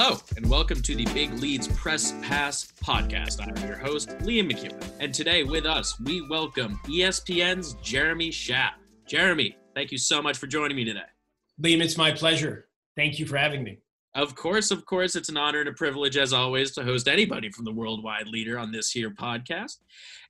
Hello, and welcome to the Big Leads Press Pass podcast. I'm your host, Liam McEwen. And today with us, we welcome ESPN's Jeremy Schaap. Jeremy, thank you so much for joining me today. Liam, it's my pleasure. Thank you for having me. Of course, of course, it's an honor and a privilege, as always, to host anybody from the worldwide leader on this here podcast.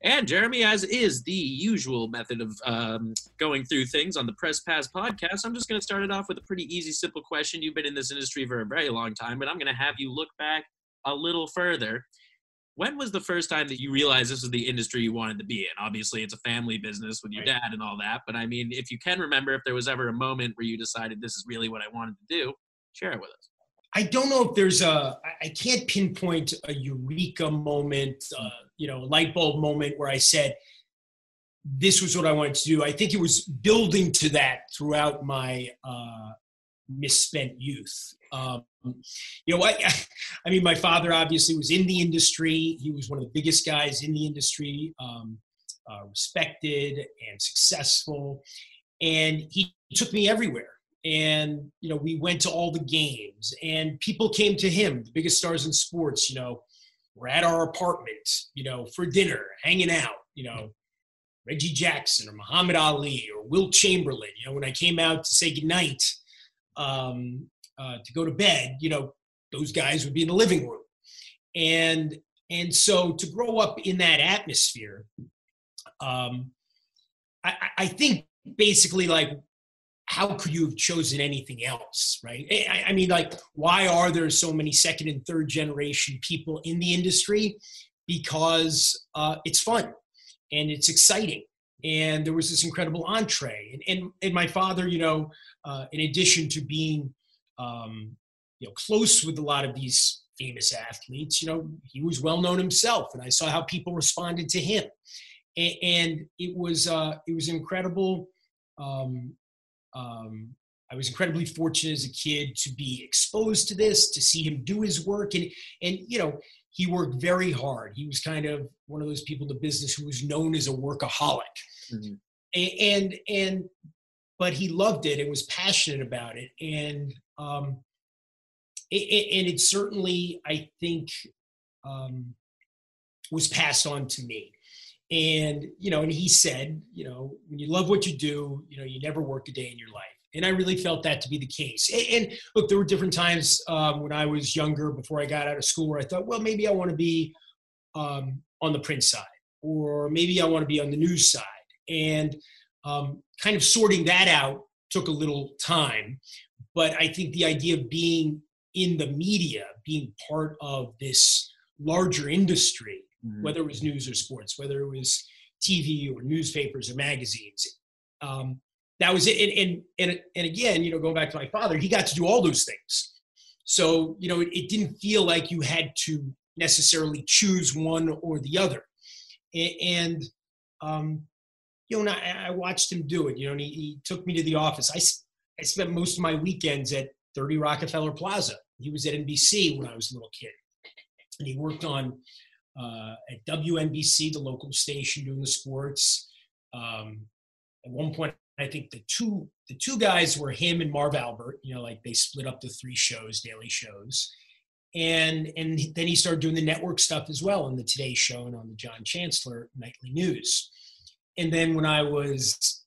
And Jeremy, as is the usual method of um, going through things on the Press Pass podcast, I'm just going to start it off with a pretty easy, simple question. You've been in this industry for a very long time, but I'm going to have you look back a little further. When was the first time that you realized this was the industry you wanted to be in? Obviously, it's a family business with your Right. dad and all that, but I mean, if you can remember if there was ever a moment where you decided this is really what I wanted to do, share it with us. I don't know if there's a, I can't pinpoint a eureka moment, uh, you know, light bulb moment where I said, this was what I wanted to do. I think it was building to that throughout my uh, misspent youth. Um, you know, I, I mean, my father obviously was in the industry. He was one of the biggest guys in the industry, um, uh, respected and successful. And he took me everywhere. And, you know, we went to all the games and people came to him, the biggest stars in sports, you know, we're at our apartment, you know, for dinner, hanging out, you know, Reggie Jackson or Muhammad Ali or Wilt Chamberlain. You know, when I came out to say goodnight, um, uh, to go to bed, you know, those guys would be in the living room. And and so to grow up in that atmosphere, um, I, I- I think basically like how could you have chosen anything else, right? I, I mean, like, why are there so many second and third generation people in the industry? Because uh, it's fun and it's exciting. And there was this incredible entree. And, and, and my father, you know, uh, in addition to being, um, you know, close with a lot of these famous athletes, you know, he was well known himself. And I saw how people responded to him. And, and it was, uh, it was incredible. Um, um, I was incredibly fortunate as a kid to be exposed to this, to see him do his work, and and you know he worked very hard. He was kind of one of those people in the business who was known as a workaholic, Mhm. A- and and but he loved it and was passionate about it, and um, it, it, and it certainly I think um, was passed on to me and you know and he said you know when you love what you do you know you never work a day in your life. And i really felt that to be the case. And, and look there were different times um, when i was younger before i got out of school where i thought well maybe i want to be um, on the print side or maybe i want to be on the news side. And um, kind of sorting that out took a little time but i think the idea of being in the media being part of this larger industry whether it was news or sports, whether it was TV or newspapers or magazines. Um, that was it. And, and, and, and again, you know, going back to my father, he got to do all those things. So, you know, it, it didn't feel like you had to necessarily choose one or the other. A- And, um, you know, and I, I watched him do it, you know, and he, he took me to the office. I, I spent most of my weekends at 30 Rockefeller Plaza. He was at NBC when I was a little kid. And he worked on uh, at WNBC, the local station, doing the sports. Um, at one point, I think the two the two guys were him and Marv Albert. You know, like they split up the three shows, daily shows, and and then he started doing the network stuff as well on the Today Show and on the John Chancellor nightly news. And then when I was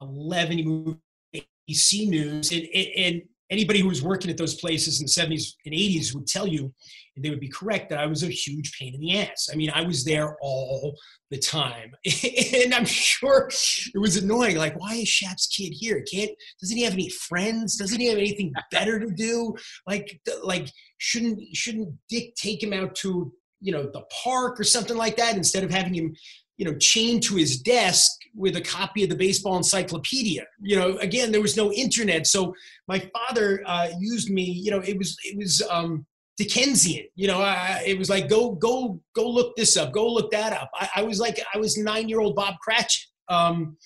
11, he moved ABC News, and, and anybody who was working at those places in the 70s and 80s would tell you and they would be correct that I was a huge pain in the ass. I mean, I was there all the time, and I'm sure it was annoying. Like, why is Schaap's kid here? Can't doesn't he have any friends? Doesn't he have anything better to do? Like, like shouldn't shouldn't Dick take him out to you know the park or something like that instead of having him you know chained to his desk with a copy of the baseball encyclopedia you know again there was no internet so my father uh, used me you know it was it was um Dickensian. You know, I, it was like go go go look this up, go look that up. I, I was like I was nine year old Bob Cratchit, um,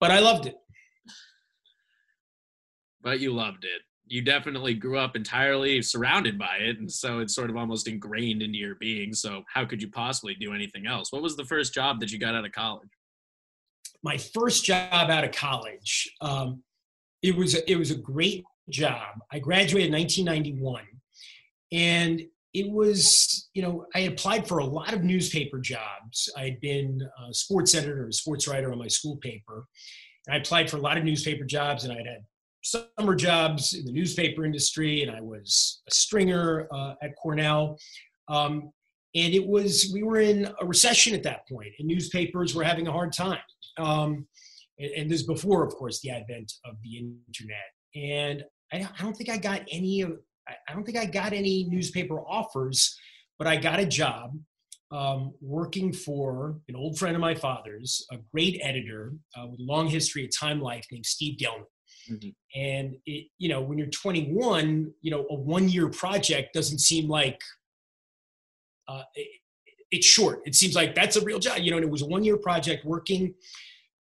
but I loved it. But you loved it. You definitely grew up entirely surrounded by it, and so it's sort of almost ingrained into your being. So how could you possibly do anything else? What was the first job that you got out of college? My first job out of college, um, it was a, it was a great job. I graduated in 1991, and it was, you know, I applied for a lot of newspaper jobs. I had been a sports editor, a sports writer on my school paper. And I applied for a lot of newspaper jobs, and I'd had summer jobs in the newspaper industry, and I was a stringer uh, at Cornell. Um, and it was, we were in a recession at that point, and newspapers were having a hard time. Um, and, and this before, of course, the advent of the internet. And I, I don't think I got any of, I don't think I got any newspaper offers, but I got a job um, working for an old friend of my father's, a great editor uh, with a long history at Time Life named Steve Gelman. Mm-hmm. And it, you know, when you're 21, you know, a one-year project doesn't seem like uh, it, it's short. It seems like that's a real job, you know. And it was a one-year project working.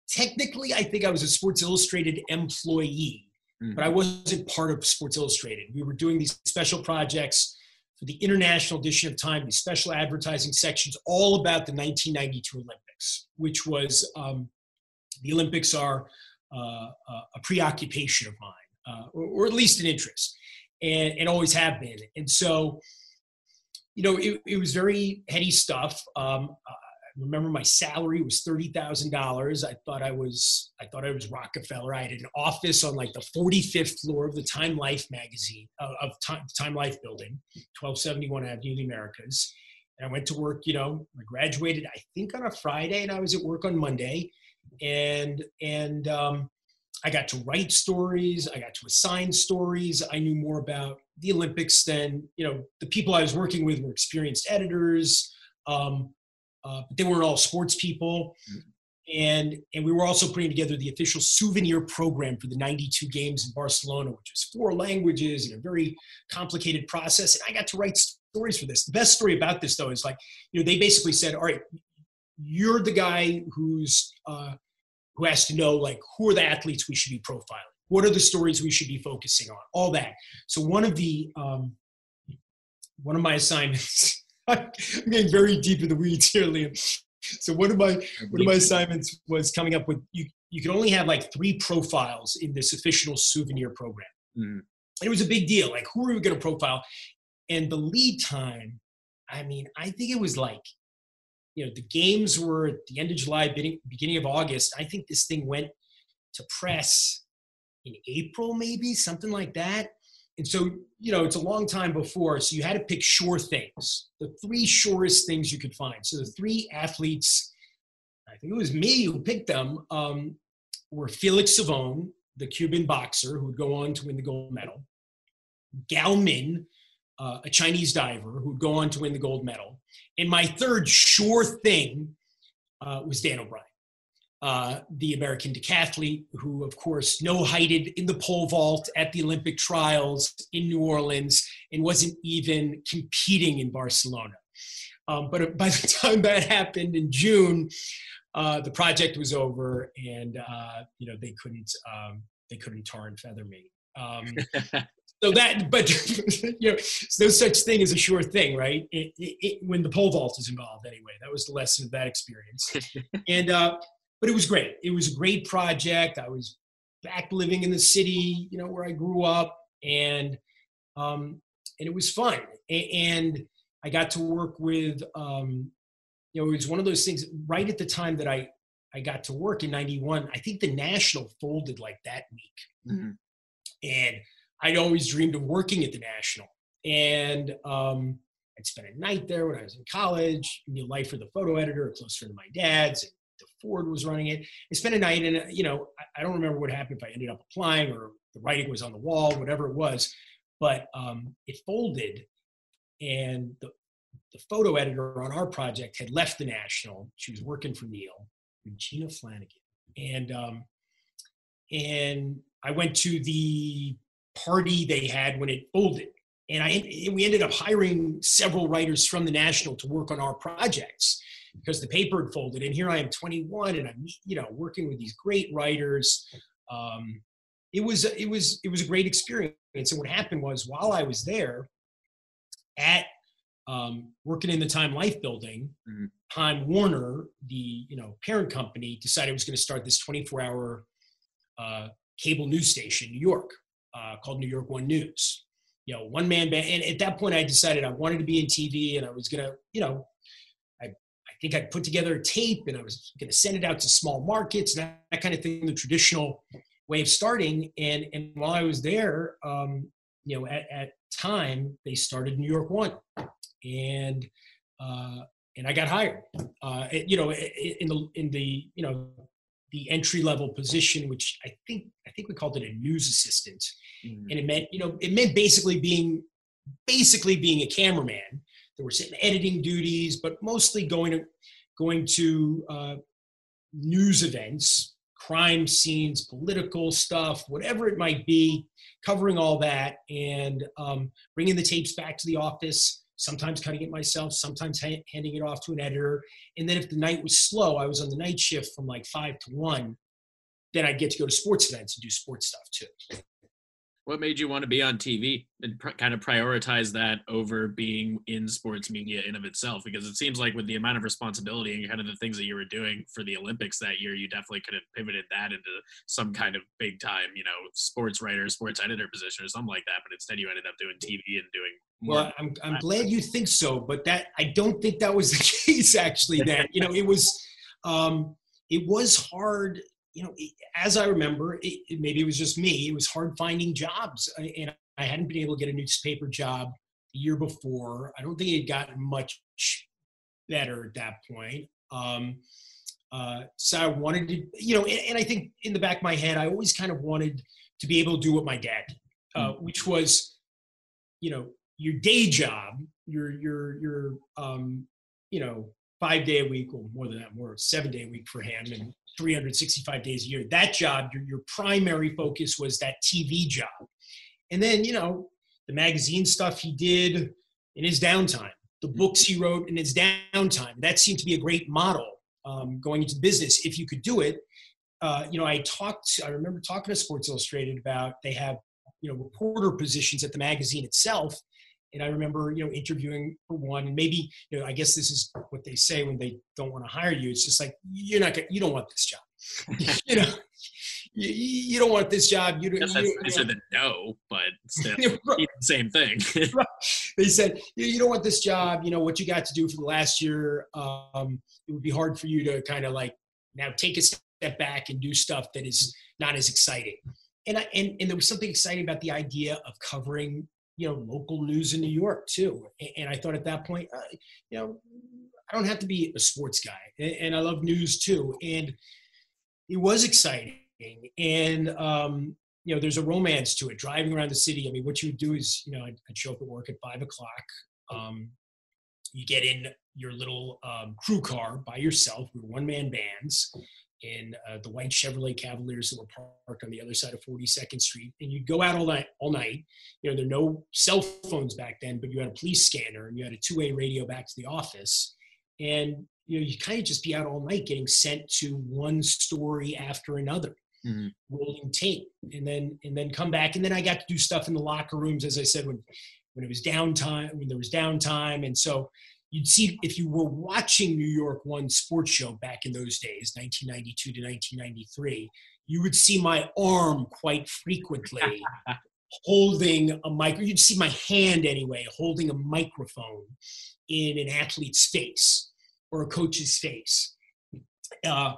Technically, I think I was a Sports Illustrated employee, mm-hmm. but I wasn't part of Sports Illustrated. We were doing these special projects for the international edition of Time, these special advertising sections, all about the 1992 Olympics, which was um, the Olympics are a preoccupation of mine, uh, or, or, at least an interest, and, and always have been. And so, you know, it, it was very heady stuff. Um, remember my salary was $30,000. I thought I was, I thought I was Rockefeller. I had an office on like the 45th floor of the Time Life magazine, uh, of Time, Time Life building, 1271 Avenue of the Americas. And I went to work, you know, I graduated, I think on a Friday and I was at work on Monday. And, and, um, I got to write stories. I got to assign stories. I knew more about the Olympics than you know. The people I was working with were experienced editors. Um, uh, but they weren't all sports people. Mm-hmm. And, and we were also putting together the official souvenir program for the 92 games in Barcelona, which was four languages and a very complicated process. And I got to write stories for this. The best story about this, though, is like, you know, they basically said, all right, you're the guy who's, uh, who has to know, like, who are the athletes we should be profiling? What are the stories we should be focusing on? All that. So one of the, um, one of my assignments I'm getting very deep in the weeds here, Liam. So one of my one of my assignments was coming up with you. You can only have like three profiles in this official souvenir program. Mm. it was a big deal. Like, who are we going to profile? And the lead time, I mean, I think it was like, you know, the games were at the end of July, beginning of August. I think this thing went to press in April, maybe something like that. And so, you know, it's a long time before, so you had to pick sure things, the three surest things you could find. So the three athletes, I think it was me who picked them, um, were Felix Savon, the Cuban boxer who would go on to win the gold medal, Gao Min, uh, a Chinese diver who would go on to win the gold medal, and my third sure thing uh, was Dan O'Brien uh, the American decathlete, who, of course, no heighted in the pole vault at the Olympic trials in New Orleans and wasn't even competing in Barcelona. Um, but by the time that happened in June, uh, the project was over, and uh, you know they couldn't um, they couldn't tar and feather me. Um, so that, but you know, no such thing as a sure thing, right? It, it, it, when the pole vault is involved, anyway. That was the lesson of that experience. and uh, but it was great. It was a great project. I was back living in the city, you know, where I grew up, and um, and it was fun. And I got to work with, um, you know, it was one of those things. Right at the time that I I got to work in '91, I think the National folded like that week, mm-hmm. and I'd always dreamed of working at the National, and um, I'd spent a night there when I was in college. Neil Leifer, the photo editor, a close friend of my dad's. And, Ford was running it. I spent a night and, you know, I, I, don't remember what happened if I ended up applying or the writing was on the wall, whatever it was, but um, it folded and the, the photo editor on our project had left the National. She was working for Neil, Regina Flanagan. And, um, and I went to the party they had when it folded. And I, we ended up hiring several writers from the National to work on our projects because the paper had folded. And here I am 21 and I'm, you know, working with these great writers. Um, it was, it was, it was a great experience. And what happened was while I was there at um, working in the Time Life building, mm-hmm. Time Warner, the, you know, parent company decided it was going to start this 24 hour uh, cable news station in New York. Uh, called New York One News. You know, one man band. And at that point, I decided I wanted to be in TV, and I was gonna, you know, I I think I put together a tape, and I was gonna send it out to small markets that, that kind of thing. The traditional way of starting. And and while I was there, um, you know, at, at time they started New York One, and uh, and I got hired. Uh, you know, in the in the you know the entry level position, which I think I think we called it a news assistant, mm-hmm. and it meant you know it meant basically being basically being a cameraman. There were some editing duties, but mostly going to going to uh, news events, crime scenes, political stuff, whatever it might be, covering all that and um, bringing the tapes back to the office sometimes cutting it myself, sometimes ha- handing it off to an editor. And then if the night was slow, I was on the night shift from like five to one. Then I'd get to go to sports events and do sports stuff too. What made you want to be on TV and pr- kind of prioritize that over being in sports media in of itself? Because it seems like with the amount of responsibility and kind of the things that you were doing for the Olympics that year, you definitely could have pivoted that into some kind of big time, you know, sports writer, sports editor position or something like that. But instead, you ended up doing TV and doing. Well, I'm I'm glad you think so, but that I don't think that was the case actually. That you know, it was um, it was hard you know, as I remember, it, it, maybe it was just me. It was hard finding jobs, and I hadn't been able to get a newspaper job the year before. I don't think it had gotten much better at that point. Um, uh, so I wanted to, you know, and, and, I think in the back of my head, I always kind of wanted to be able to do what my dad did, uh, hmm. which was, you know, your day job, your your your um, you know, five day a week, or more than that, more seven day a week for him, and 365 days a year. That job, your, your primary focus was that TV job. And then, you know, the magazine stuff he did in his downtime, the mm-hmm. books he wrote in his downtime. That seemed to be a great model um, going into business if you could do it. Uh, you know, I talked, I remember talking to Sports Illustrated about they have, you know, reporter positions at the magazine itself. And I remember, you know, interviewing for one, and maybe, you know, I guess this is what they say when they don't want to hire you. It's just like you're not, gonna, you don't want this job. you know, you, you, don't want this job. You don't. That's you, said than no, but still, right. same thing. right. They said you don't want this job. You know what you got to do for the last year. Um, it would be hard for you to kind of like now take a step back and do stuff that is not as exciting. And I, and and there was something exciting about the idea of covering you know local news in New York too. And I thought at that point, uh, you know, I don't have to be a sports guy, and I love news too. And it was exciting, and um, you know, there's a romance to it. Driving around the city. I mean, what you would do is, you know, I'd, I'd show up at work at five o'clock. Um, you get in your little um, crew car by yourself. We one man bands, in uh, the white Chevrolet Cavaliers that were parked on the other side of 42nd Street. And you'd go out all night, all night. You know, there were no cell phones back then, but you had a police scanner and you had a two-way radio back to the office. And you know, you kind of just be out all night getting sent to one story after another, mm-hmm. rolling tape, and then and then come back. And then I got to do stuff in the locker rooms, as I said, when when it was downtime, when there was downtime. And so you'd see if you were watching New York One sports show back in those days, 1992 to 1993, you would see my arm quite frequently holding a mic. You'd see my hand anyway, holding a microphone in an athlete's face or a coach's face. Uh,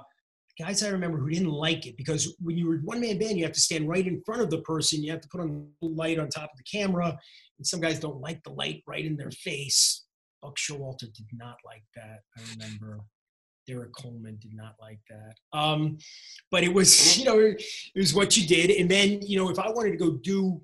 guys I remember who didn't like it because when you were one man band, you have to stand right in front of the person. You have to put on the light on top of the camera. And some guys don't like the light right in their face. Buck Showalter did not like that. I remember Derrick Coleman did not like that. Um, but it was, you know, it was what you did. And then, you know, if I wanted to go do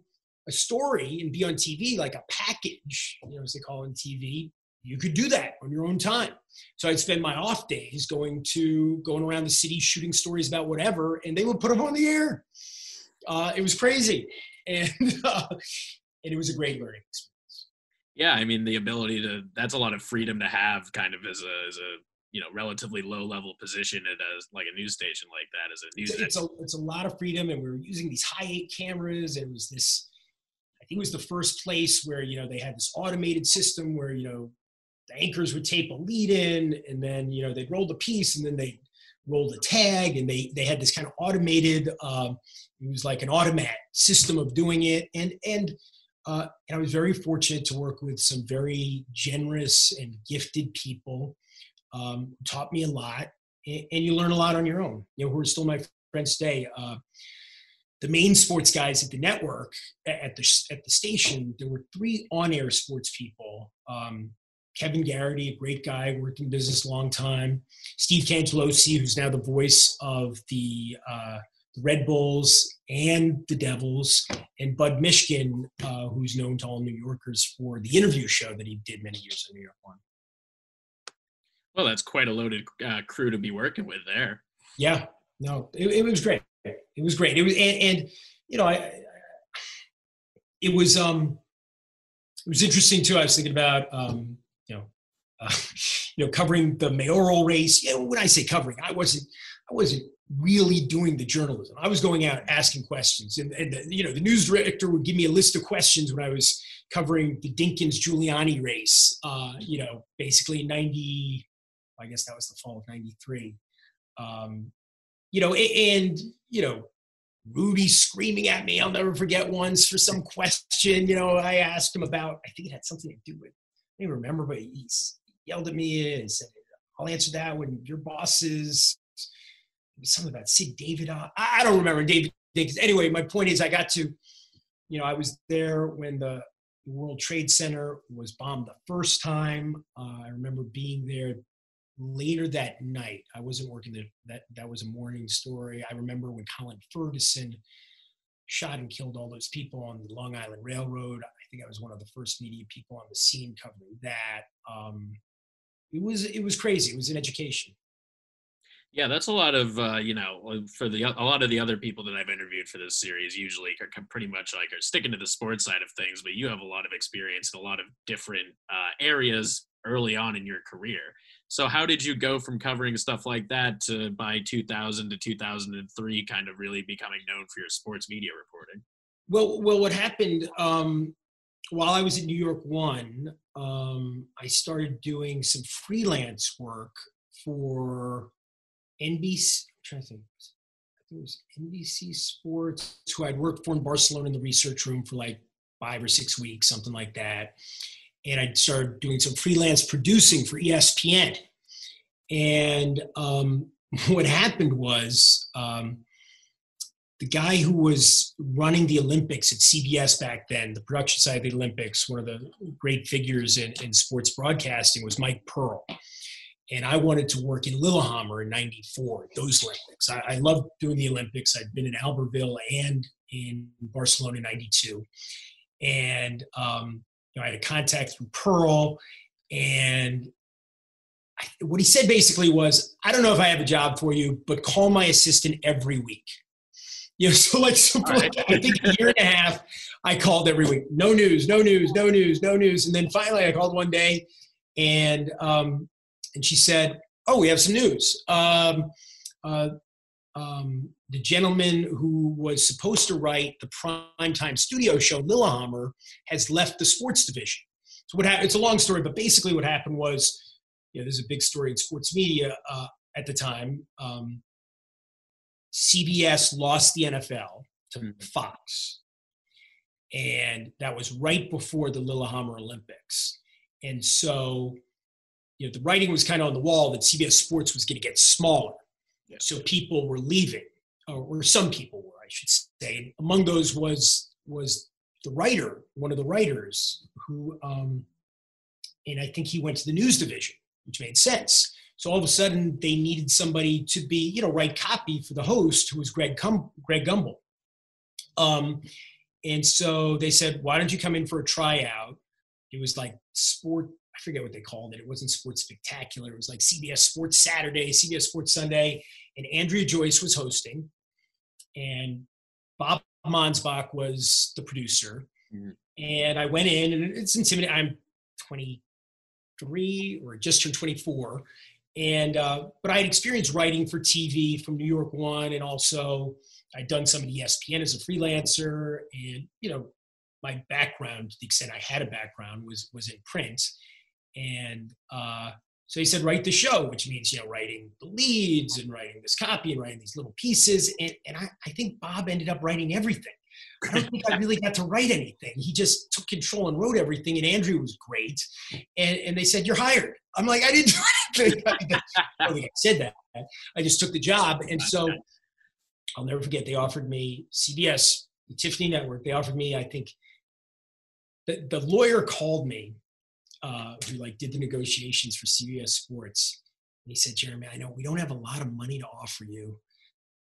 a story and be on TV, like a package, you know, as they call it on TV, you could do that on your own time. So I'd spend my off days going to going around the city shooting stories about whatever, and they would put them on the air. Uh, it was crazy, and uh, and it was a great learning experience yeah i mean the ability to that's a lot of freedom to have kind of as a as a you know relatively low level position at a like a news station like that as a news it's, it's a it's a lot of freedom and we were using these high eight cameras and it was this i think it was the first place where you know they had this automated system where you know the anchors would tape a lead in and then you know they'd roll the piece and then they rolled a tag, and they they had this kind of automated. Um, it was like an automat system of doing it, and and uh, and I was very fortunate to work with some very generous and gifted people. Um, taught me a lot, and, and, you learn a lot on your own. You know, who are still my friends today. Uh, the main sports guys at the network at the at the station, there were three on-air sports people. Um, Kevin Garrity, a great guy, worked in business a long time. Steve Cangelosi, who's now the voice of the, uh, Red Bulls and the Devils, and Bud Mishkin, uh, who's known to all New Yorkers for the interview show that he did many years in New York One. Well, that's quite a loaded uh, crew to be working with there. Yeah, no, it, it was great. It was great. It was, and, and you know, I, it was, um, it was interesting too. I was thinking about, um, you know, uh, you know, covering the mayoral race. You know, when I say covering, I wasn't, I wasn't really doing the journalism. I was going out asking questions, and, and the, you know, the news director would give me a list of questions when I was covering the Dinkins Giuliani race. Uh, you know, basically ninety. I guess that was the fall of '93. Um, you know, and you know, Rudy screaming at me. I'll never forget once for some question. You know, I asked him about. I think it had something to do with. I don't remember, but he yelled at me and said, "I'll answer that when your bosses." Something about Sid David. Uh, I don't remember David. Anyway, my point is, I got to. You know, I was there when the World Trade Center was bombed the first time. Uh, I remember being there later that night, I wasn't working there. That that was a morning story. I remember when Colin Ferguson shot and killed all those people on the Long Island Railroad. I think I was one of the first media people on the scene covering that. Um, it was it was crazy. It was an education. Yeah, that's a lot of uh, you know for the a lot of the other people that I've interviewed for this series usually are pretty much like are sticking to the sports side of things, but you have a lot of experience in a lot of different uh, areas early on in your career. So how did you go from covering stuff like that to by 2000 to 2003 kind of really becoming known for your sports media reporting? Well, well, what happened um, while I was at New York One, um, I started doing some freelance work for NBC. I'm trying to think. It was NBC Sports, who I'd worked for in Barcelona in the research room for like five or six weeks, something like that and I started doing some freelance producing for ESPN. And um, what happened was um, the guy who was running the Olympics at CBS back then, the production side of the Olympics, one of the great figures in, in sports broadcasting was Mike Pearl. And I wanted to work in Lillehammer in 94, those Olympics. I, I loved doing the Olympics. I'd been in Albertville and in Barcelona in 92. And um, know, I had a contact through Pearl, and I, what he said basically was, "I don't know if I have a job for you, but call my assistant every week." You know, so like, so right. like I think a year and a half, I called every week. No news, no news, no news, no news, and then finally I called one day, and um, and she said, "Oh, we have some news." Um, uh, um, the gentleman who was supposed to write the primetime studio show, Lillehammer, has left the sports division. So what happened? It's a long story, but basically what happened was, you know, there's a big story in sports media uh, at the time. Um, CBS lost the NFL to mm-hmm. Fox, and that was right before the Lillehammer Olympics. And so, you know, the writing was kind of on the wall that CBS Sports was going to get smaller yeah. So people were leaving, or some people were, I should say. Among those was was the writer, one of the writers, who, um, and I think he went to the news division, which made sense. So all of a sudden, they needed somebody to be, you know, write copy for the host, who was Greg Cum- Greg Gumbel. Um, and so they said, "Why don't you come in for a tryout?" It was like sport I forget what they called it. It wasn't Sports Spectacular. It was like CBS Sports Saturday, CBS Sports Sunday, and Andrea Joyce was hosting, and Bob Monsbach was the producer. Mm-hmm. And I went in, and it's intimidating. I'm 23 or just turned 24, and uh, but I had experience writing for TV from New York One, and also I'd done some of ESPN as a freelancer, and you know my background, to the extent I had a background, was was in print and uh, So he said, write the show, which means, you know, writing the leads and writing this copy and writing these little pieces. And, and I, I think Bob ended up writing everything. I don't think I really got to write anything. He just took control and wrote everything. And Andrea was great. And, and they said, you're hired. I'm like, I didn't do anything. I I said that. I just took the job. And so I'll never forget, they offered me CBS, the Tiffany Network. They offered me, I think, the, the lawyer called me uh, who like did the negotiations for CBS Sports. And he said, Jeremy, I know we don't have a lot of money to offer you.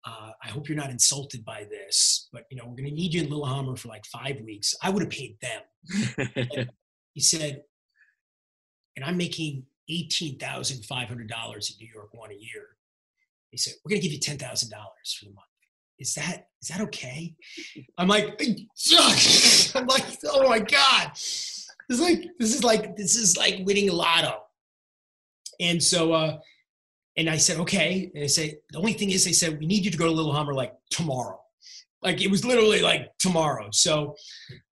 Uh, I hope you're not insulted by this, but you know we're going to need you in Lillehammer for like five weeks. I would have paid them. he said, and I'm making eighteen thousand five hundred dollars in New York one a year. He said, we're going to give you ten thousand dollars for the month. Is that is that okay? I'm like, I'm like, oh my god. This is like this is like this is like winning lotto. And so uh and I said, okay. And they say, the only thing is they said, we need you to go to Lillehammer like tomorrow. Like it was literally like tomorrow. So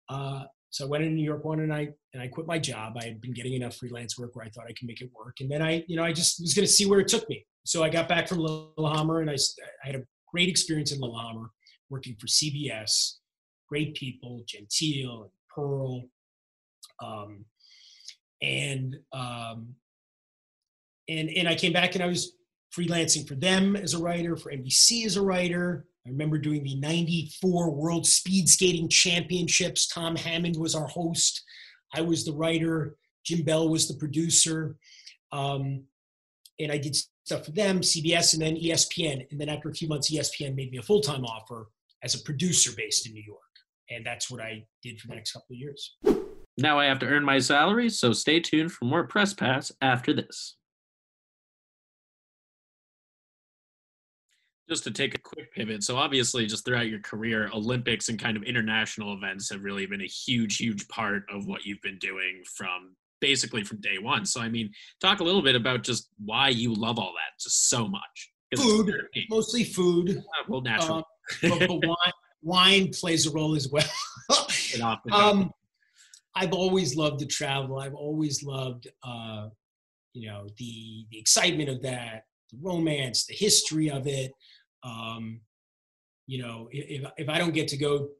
uh so I went to New York one night and I quit my job. I had been getting enough freelance work where I thought I could make it work. And then I, you know, I just was to see where it took me. So I got back from Lillehammer and I, I had a great experience in Lillehammer working for CBS. Great people, Gentile and Pearl, um, and um, and and I came back and I was freelancing for them as a writer, for NBC as a writer. I remember doing the 94 World Speed Skating Championships. Tom Hammond was our host. I was the writer. Jim Bell was the producer. Um, and I did stuff for them, CBS, and then ESPN. And then after a few months, ESPN made me a full time offer as a producer based in New York. And that's what I did for the next couple of years. Now I have to earn my salary, so stay tuned for more Press Pass after this. Just to take a quick pivot. So, obviously, just throughout your career, Olympics and kind of international events have really been a huge, huge part of what you've been doing from basically from day one. So, I mean, talk a little bit about just why you love all that just so much. Food, mostly food. Uh, well, naturally. Uh, but, but wine, wine, plays a role as well. um, I've always loved to travel. I've always loved, uh, you know, the the excitement of that, the romance, the history of it. Um, you know, if if I don't get to go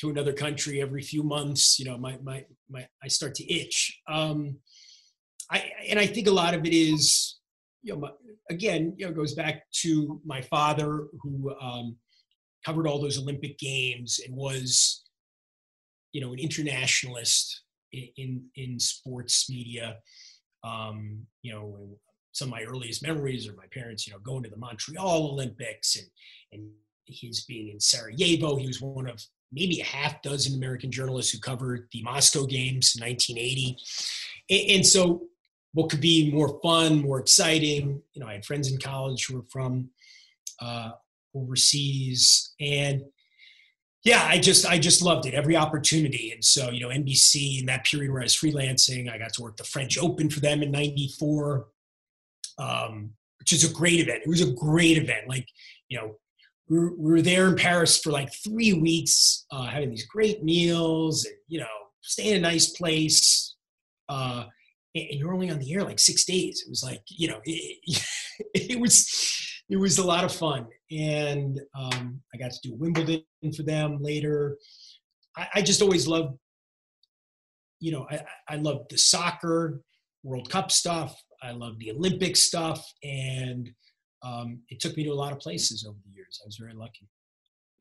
to another country every few months, you know, my my my I start to itch. Um, I and I think a lot of it is, you know, my, again, you know, goes back to my father who um, covered all those Olympic games and was you know an internationalist in in, in sports media. Um, you know, some of my earliest memories are my parents, you know, going to the Montreal Olympics and and his being in Sarajevo. He was one of maybe a half dozen American journalists who covered the Moscow Games in 1980. And, and so, what could be more fun, more exciting? You know, I had friends in college who were from uh, overseas, and yeah i just i just loved it every opportunity. And so you know nbc in that period where i was freelancing i got to work the french open for them in 94 um, which is a great event. It was a great event. Like you know we were, we were there in paris for like three weeks uh, having these great meals and you know staying in a nice place uh, and, and you're only on the air like six days. It was like you know it, it was it was a lot of fun. And um, I got to do Wimbledon for them later. I, I just always loved, you know, I, I loved the soccer, World Cup stuff. I loved the Olympic stuff. And um, it took me to a lot of places over the years. I was very lucky.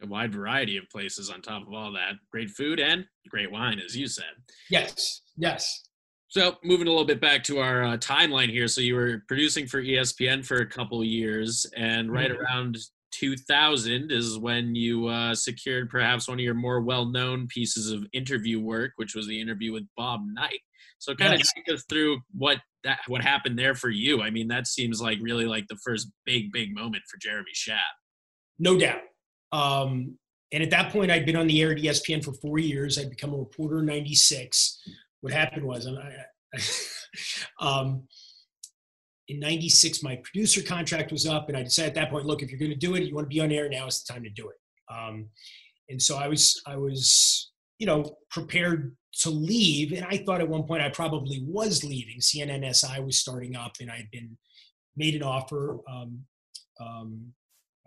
A wide variety of places on top of all that. Great food and great wine, as you said. Yes, yes. So moving a little bit back to our uh, timeline here. So you were producing for ESPN for a couple years, and right mm-hmm. around 2000 is when you uh, secured perhaps one of your more well-known pieces of interview work, which was the interview with Bob Knight. So kind yes. of take us through what that what happened there for you. I mean, that seems like really like the first big big moment for Jeremy Schaap. No doubt. Um, and at that point, I'd been on the air at ESPN for four years. I'd become a reporter in '96 what happened was, I, I, um, in 96, my producer contract was up, and I decided at that point, look, if you're going to do it, you want to be on air, now is the time to do it. Um, and so I was, I was, you know, prepared to leave, and I thought at one point I probably was leaving. CNNSI was starting up, and I had been made an offer. Um, um,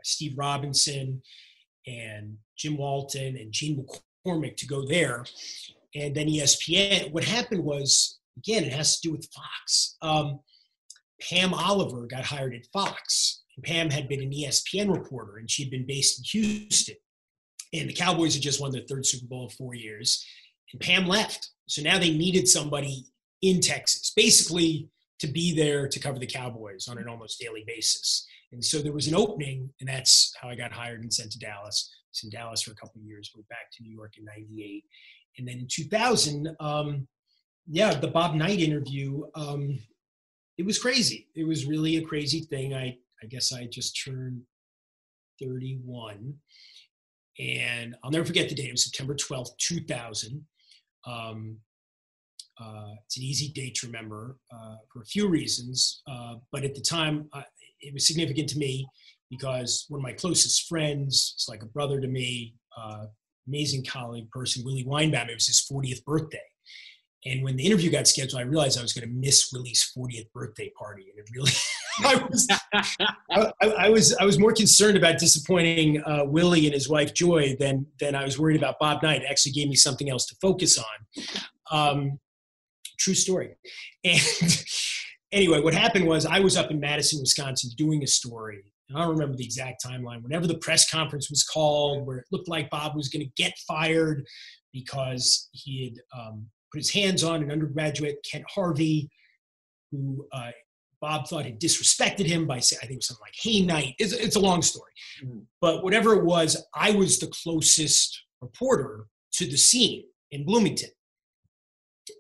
Steve Robinson and Jim Walton and Gene McCormick to go there, and then ESPN. What happened was, again, it has to do with Fox. Um, Pam Oliver got hired at Fox. Pam had been an ESPN reporter, and she'd been based in Houston. And the Cowboys had just won their third Super Bowl in four years. And Pam left. So now they needed somebody in Texas, basically to be there to cover the Cowboys on an almost daily basis. And so there was an opening, and that's how I got hired and sent to Dallas. I was in Dallas for a couple of years, moved back to New York in 98. And then in 2000, um, yeah, the Bob Knight interview, um, it was crazy. It was really a crazy thing. I, I guess I just turned 31. And I'll never forget the date. It was September 12th, 2000. Um, uh, it's an easy date to remember uh, for a few reasons, uh, but at the time uh, it was significant to me because one of my closest friends, it's like a brother to me, uh, amazing colleague person, Willie Weinbaum. It was his 40th birthday, and when the interview got scheduled, I realized I was going to miss Willie's 40th birthday party, and it really. I was, I, I, was, I was more concerned about disappointing uh, Willie and his wife Joy than than I was worried about Bob Knight. It actually gave me something else to focus on. Um, True story. And anyway, what happened was I was up in Madison, Wisconsin, doing a story. I don't remember the exact timeline. Whenever the press conference was called, where it looked like Bob was going to get fired because he had um, put his hands on an undergraduate, Kent Harvey, who uh, Bob thought had disrespected him by saying, I think it was something like, hey, Knight. It's, it's a long story. Mm-hmm. But whatever it was, I was the closest reporter to the scene in Bloomington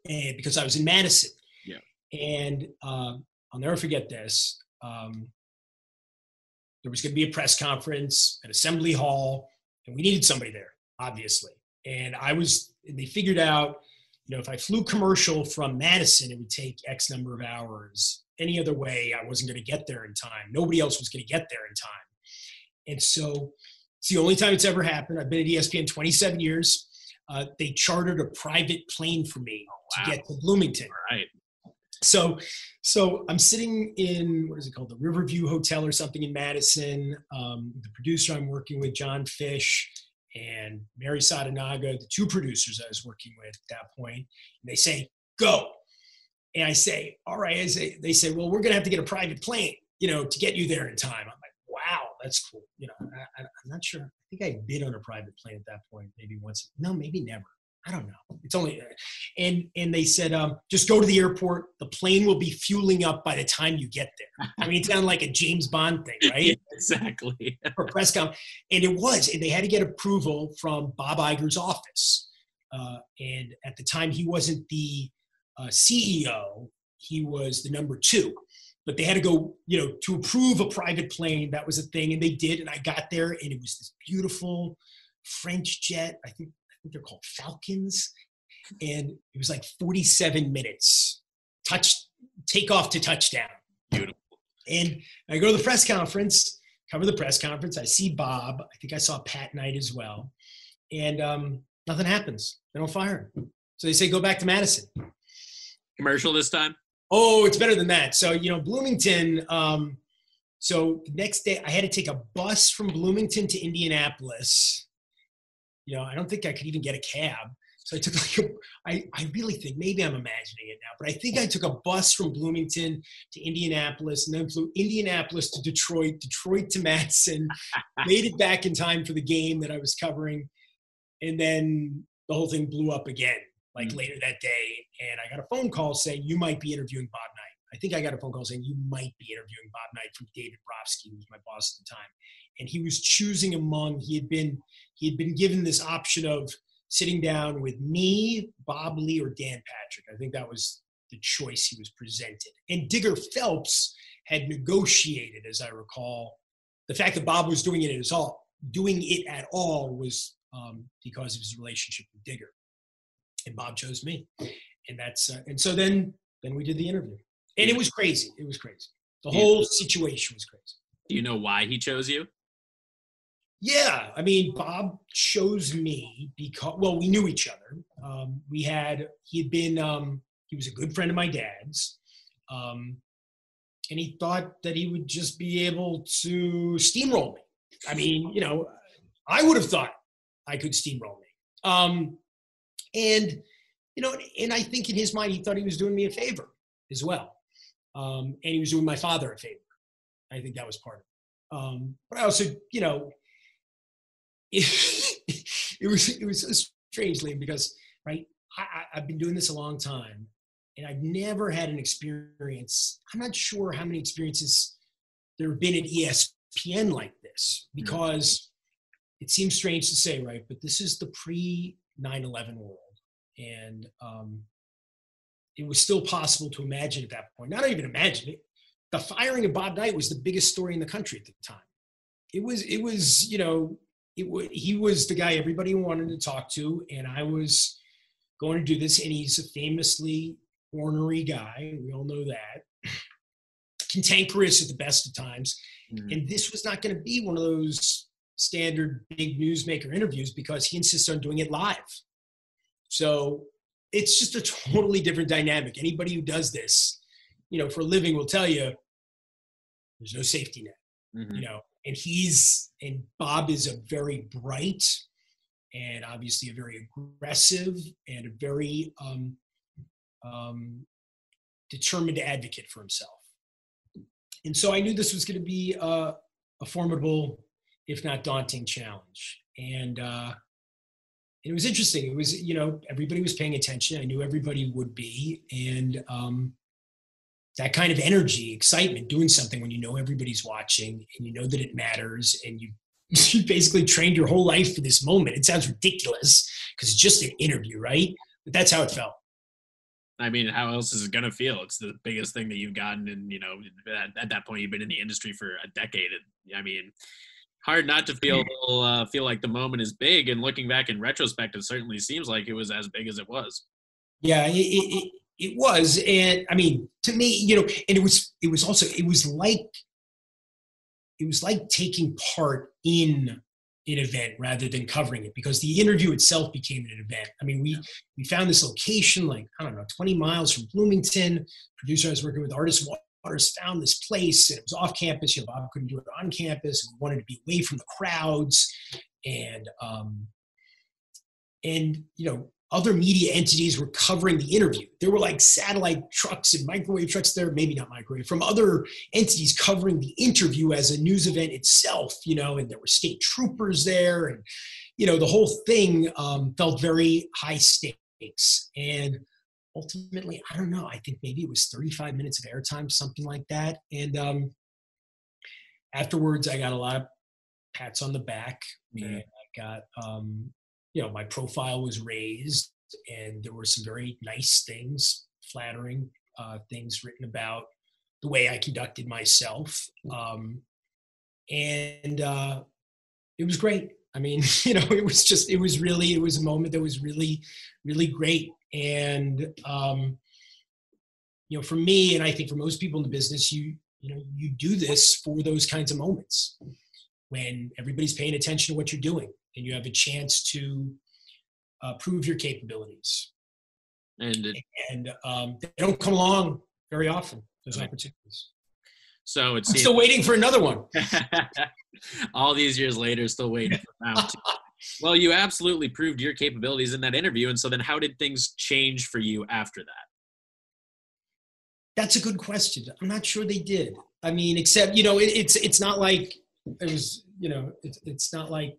and because I was in Madison. Yeah. And um, I'll never forget this. Um, there was going to be a press conference at Assembly Hall, and we needed somebody there, obviously. And I was, and they figured out, you know, if I flew commercial from Madison, it would take X number of hours. Any other way, I wasn't going to get there in time. Nobody else was going to get there in time. And so it's the only time it's ever happened. I've been at ESPN 27 years. Uh, they chartered a private plane for me oh, wow. to get to Bloomington. Right. So, so I'm sitting in what is it called, the Riverview Hotel or something in Madison. Um, the producer I'm working with, John Fish, and Mary Sadanaga, the two producers I was working with at that point, and they say, "Go," and I say, "All right." I say, they say, "Well, we're going to have to get a private plane, you know, to get you there in time." I'm like, "Wow, that's cool." You know, I, am not sure i think I bid on a private plane at that point, maybe once. No, maybe never. I don't know. It's only, and and they said, um, just go to the airport. The plane will be fueling up by the time you get there. I mean, it sounded like a James Bond thing, right? yeah, exactly. For press com, and it was, and they had to get approval from Bob Iger's office. Uh, and at the time, he wasn't the uh, CEO; he was the number two but they had to go, you know, to approve a private plane. That was a thing, and they did. And I got there, and it was this beautiful French jet. I think they're called Falcons, and it was like 47 minutes, touch takeoff to touchdown. Beautiful. And I go to the press conference, cover the press conference. I see Bob. I think I saw Pat Knight as well, and um, nothing happens. They don't fire him. So they say go back to Madison. Commercial this time. Oh, it's better than that. So, you know, Bloomington, um, so the next day I had to take a bus from Bloomington to Indianapolis. You know, I don't think I could even get a cab. So I took like a, I, I really think maybe I'm imagining it now, but I think I took a bus from Bloomington to Indianapolis and then flew Indianapolis to Detroit, Detroit to Madison, made it back in time for the game that I was covering, and then the whole thing blew up again like mm-hmm. later that day, and I got a phone call saying you might be interviewing Bob. I think I got a phone call saying you might be interviewing Bob Knight from David Brofsky, who was my boss at the time, and he was choosing among. He had been he had been given this option of sitting down with me, Bob Ley, or Dan Patrick. I think that was the choice he was presented. And Digger Phelps had negotiated, as I recall, the fact that Bob was doing it at all, doing it at all was um, because of his relationship with Digger and Bob chose me, and that's uh, and so then then we did the interview, and it was crazy. It was crazy. The whole situation was crazy. Do you know why he chose you? Yeah, I mean, Bob chose me because well, we knew each other. Um, we had he had been um, he was a good friend of my dad's, um, and he thought that he would just be able to steamroll me. I mean, you know, I would have thought I could steamroll me. Um, and you know, and I think in his mind he thought he was doing me a favor as well, um, and he was doing my father a favor. I think that was part of it. Um, but I also, you know, it, it was it was so strange, Liam, because right, I, I've been doing this a long time, and I've never had an experience. I'm not sure how many experiences there have been at ESPN like this because it seems strange to say, right? But this is the pre 9 11 world. And um, it was still possible to imagine at that point, not even imagine it. The firing of Bob Knight was the biggest story in the country at the time. It was, it was, you know, it w- he was the guy everybody wanted to talk to, and I was going to do this. And he's a famously ornery guy. We all know that. Cantankerous at the best of times. Mm-hmm. And this was not going to be one of those standard big newsmaker interviews because he insists on doing it live. So it's just a totally different dynamic. Anybody who does this, you know, for a living will tell you there's no safety net. Mm-hmm. You know, and he's and Bob is a very bright and obviously a very aggressive and a very um, um, determined advocate for himself. And so I knew this was going to be a, a formidable, if not daunting, challenge. And uh, it was interesting. It was, you know, everybody was paying attention. I knew everybody would be. And um, that kind of energy, excitement, doing something when you know everybody's watching and you know that it matters and you you basically trained your whole life for this moment. It sounds ridiculous because it's just an interview, right? But that's how it felt. I mean, how else is it gonna feel? It's the biggest thing that you've gotten, and you know, at, at that point, you've been in the industry for a decade. And, I mean, hard not to feel uh, feel like the moment is big. And looking back in retrospect, it certainly seems like it was as big as it was. Yeah, it, it, it was, and I mean, to me, you know, and it was it was also it was like it was like taking part in an event rather than covering it because the interview itself became an event. I mean, we we found this location like I don't know, 20 miles from Bloomington. Producer I was working with, Artist found this place and it was off campus. You know, Bob couldn't do it on campus. We wanted to be away from the crowds, and um, and you know, other media entities were covering the interview. There were like satellite trucks and microwave trucks there, maybe not microwave, from other entities covering the interview as a news event itself, you know, and there were state troopers there. And, you know, the whole thing um, felt very high stakes. And ultimately, I don't know, I think maybe it was 35 minutes of airtime, something like that. And um, afterwards, I got a lot of pats on the back. Mm-hmm. And I got um, you know my profile was raised and there were some very nice things flattering uh, things written about the way i conducted myself um, and uh, it was great i mean you know it was just it was really it was a moment that was really really great and um, you know for me and i think for most people in the business you you know you do this for those kinds of moments when everybody's paying attention to what you're doing and you have a chance to uh, prove your capabilities. And it, and um, they don't come along very often. Those right. opportunities. So it's still waiting for another one. All these years later, still waiting well, you absolutely proved your capabilities in that interview, and so then how did things change for you after that? That's a good question. I'm not sure they did. I mean, except you know, it, it's it's not like it was. You know, it's it's not like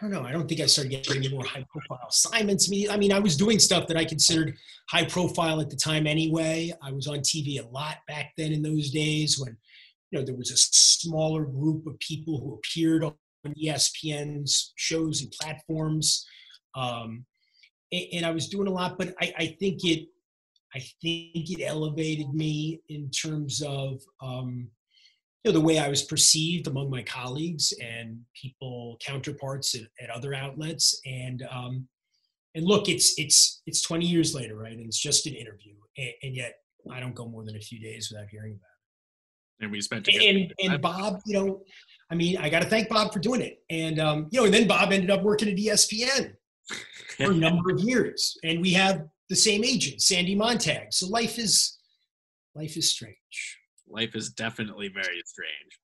I don't know. I don't think I started getting any more high profile assignments. I mean, I was doing stuff that I considered high profile at the time anyway. I was on TV a lot back then in those days when, you know, there was a smaller group of people who appeared on ESPN's shows and platforms. Um, and, and, I was doing a lot, but I, I, think it, I think it elevated me in terms of, um, you know the way I was perceived among my colleagues and people counterparts at, at other outlets. And um, and look it's it's it's 20 years later right? And it's just an interview. And, and yet I don't go more than a few days without hearing about it. And we spent and and Bob you know I mean I got to thank Bob for doing it. And um, you know and then Bob ended up working at ESPN for a number of years, and we have the same agent, Sandy Montag. So life is life is strange. Life is definitely very strange.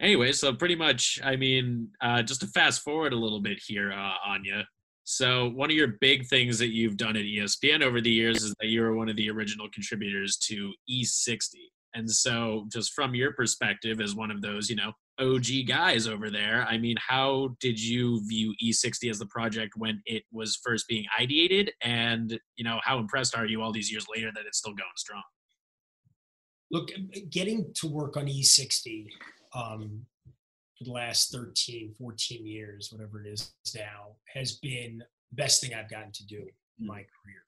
Anyway, so pretty much, I mean, uh, just to fast forward a little bit here, uh, Anya. So one of your big things that you've done at ESPN over the years is that you were one of the original contributors to E60. And so, just from your perspective, as one of those, you know, OG guys over there, I mean, how did you view E60 as the project when it was first being ideated? And, you know, how impressed are you all these years later that it's still going strong? Look, getting to work on E60 um, for the last 13, 14 years, whatever it is now, has been the best thing I've gotten to do in my career.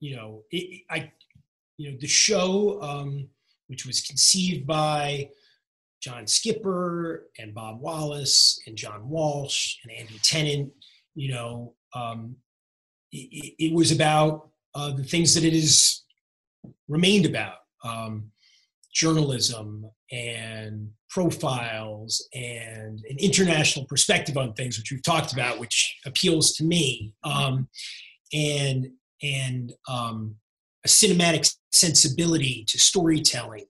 You know, it, I, you know, the show, um, which was conceived by John Skipper and Bob Wallace and John Walsh and Andy Tennant, you know, um, it, it, was about uh, the things that it has remained about um, journalism and profiles and an international perspective on things, which we've talked about, which appeals to me, um, and and um, a cinematic sensibility to storytelling.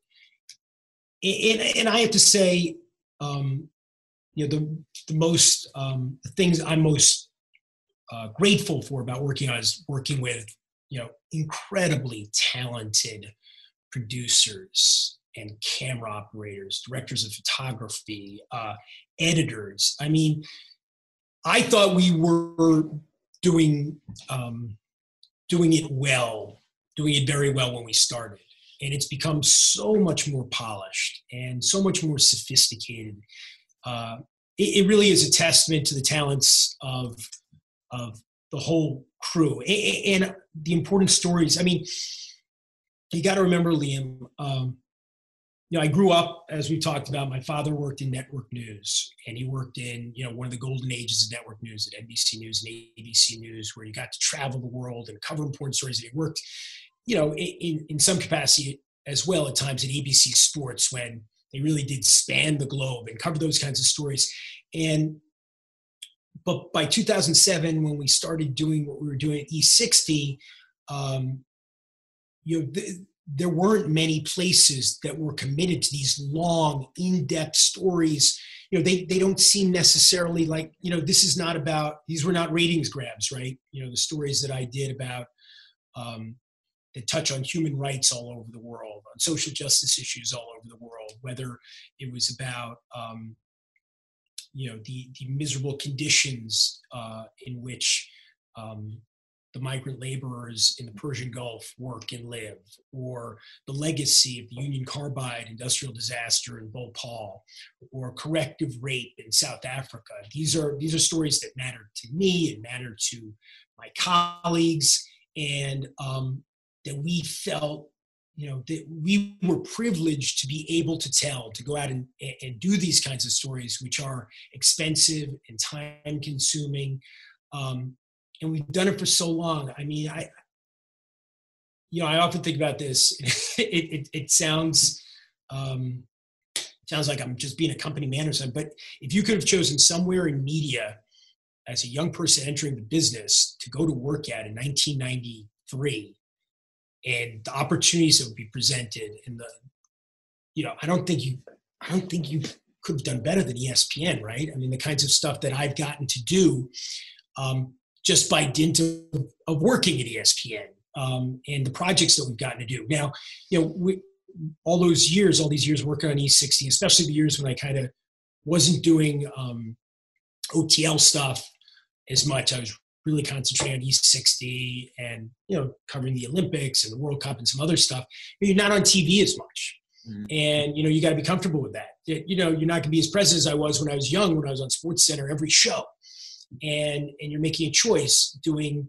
And, and I have to say, um, you know, the, the most um, the things I'm most uh, grateful for about working on is working with you know incredibly talented producers and camera operators, directors of photography, uh, editors. I mean, I thought we were doing um, doing it well, doing it very well when we started, and it's become so much more polished and so much more sophisticated. Uh, it, it, really is a testament to the talents of of the whole crew and, and the important stories. I mean, you got to remember, Liam. Um, you know, I grew up, as we talked about, my father worked in network news and he worked in, you know, one of the golden ages of network news at NBC News and ABC News, where you got to travel the world and cover important stories. And he worked, you know, in, in some capacity as well at times at ABC Sports when they really did span the globe and cover those kinds of stories. And, but by 2007, when we started doing what we were doing at E60, um, you know, the, there weren't many places that were committed to these long, in-depth stories. You know, they they don't seem necessarily like you know this is not about these were not ratings grabs, right? You know, the stories that I did about um, that touch on human rights all over the world, on social justice issues all over the world, whether it was about um, you know the the miserable conditions uh, in which um, the migrant laborers in the Persian Gulf work and live, or the legacy of the Union Carbide industrial disaster in Bhopal, or corrective rape in South Africa. These are these are stories that matter to me and matter to my colleagues, and um, that we felt you know that we were privileged to be able to tell to go out and, and do these kinds of stories which are expensive and time consuming um, and we've done it for so long. I mean, I, you know, I often think about this. it, it, it sounds, um, sounds like I'm just being a company man or something. But if you could have chosen somewhere in media as a young person entering the business to go to work at in 1993, and the opportunities that would be presented, and the, you know, I don't think you, I don't think you could have done better than ESPN, right? I mean, the kinds of stuff that I've gotten to do. Um, just by dint of, of working at ESPN um, and the projects that we've gotten to do. Now, you know, we, all those years, all these years working on E60, especially the years when I kind of wasn't doing um, OTL stuff as much. I was really concentrating on E60 and you know covering the Olympics and the World Cup and some other stuff. But you're not on TV as much, mm-hmm. and you know you got to be comfortable with that. You know you're not going to be as present as I was when I was young, when I was on Sports Center every show and and you're making a choice doing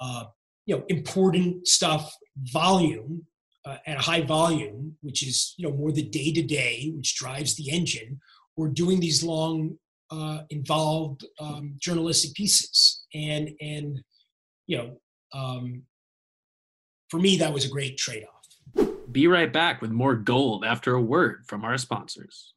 uh, you know important stuff volume uh, at a high volume which is you know more the day to day which drives the engine or doing these long uh, involved um, journalistic pieces. And and you know um, for me that was a great trade-off. Be right back with more gold after a word from our sponsors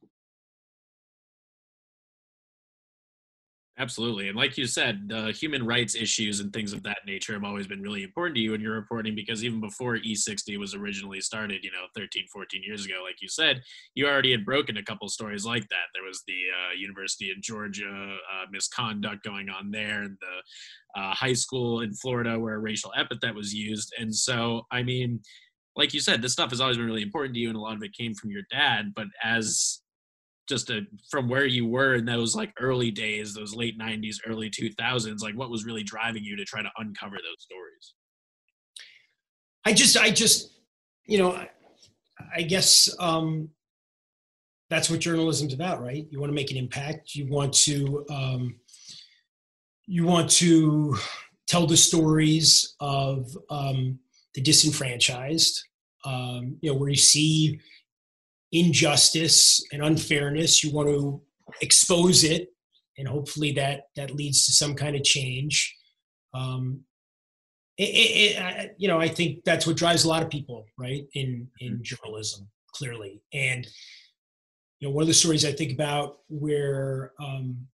Absolutely. And like you said, uh, human rights issues and things of that nature have always been really important to you in your reporting because even before E60 was originally started, you know, 13, 14 years ago, like you said, you already had broken a couple stories like that. There was the uh, University of Georgia uh, misconduct going on there, and the uh, high school in Florida where a racial epithet was used. And so, I mean, like you said, this stuff has always been really important to you, and a lot of it came from your dad. But as just a, from where you were in those like early days, those late '90s, early 2000s, like what was really driving you to try to uncover those stories? I just, I just, you know, I, I guess um, that's what journalism's about, right? You want to make an impact. You want to, um, you want to tell the stories of um, the disenfranchised. Um, you know, where you see injustice and unfairness. You want to expose it, and hopefully that that leads to some kind of change. Um, it, it, it, you know, I think that's what drives a lot of people, right, in in mm-hmm. journalism, clearly. And you know, one of the stories I think about where um,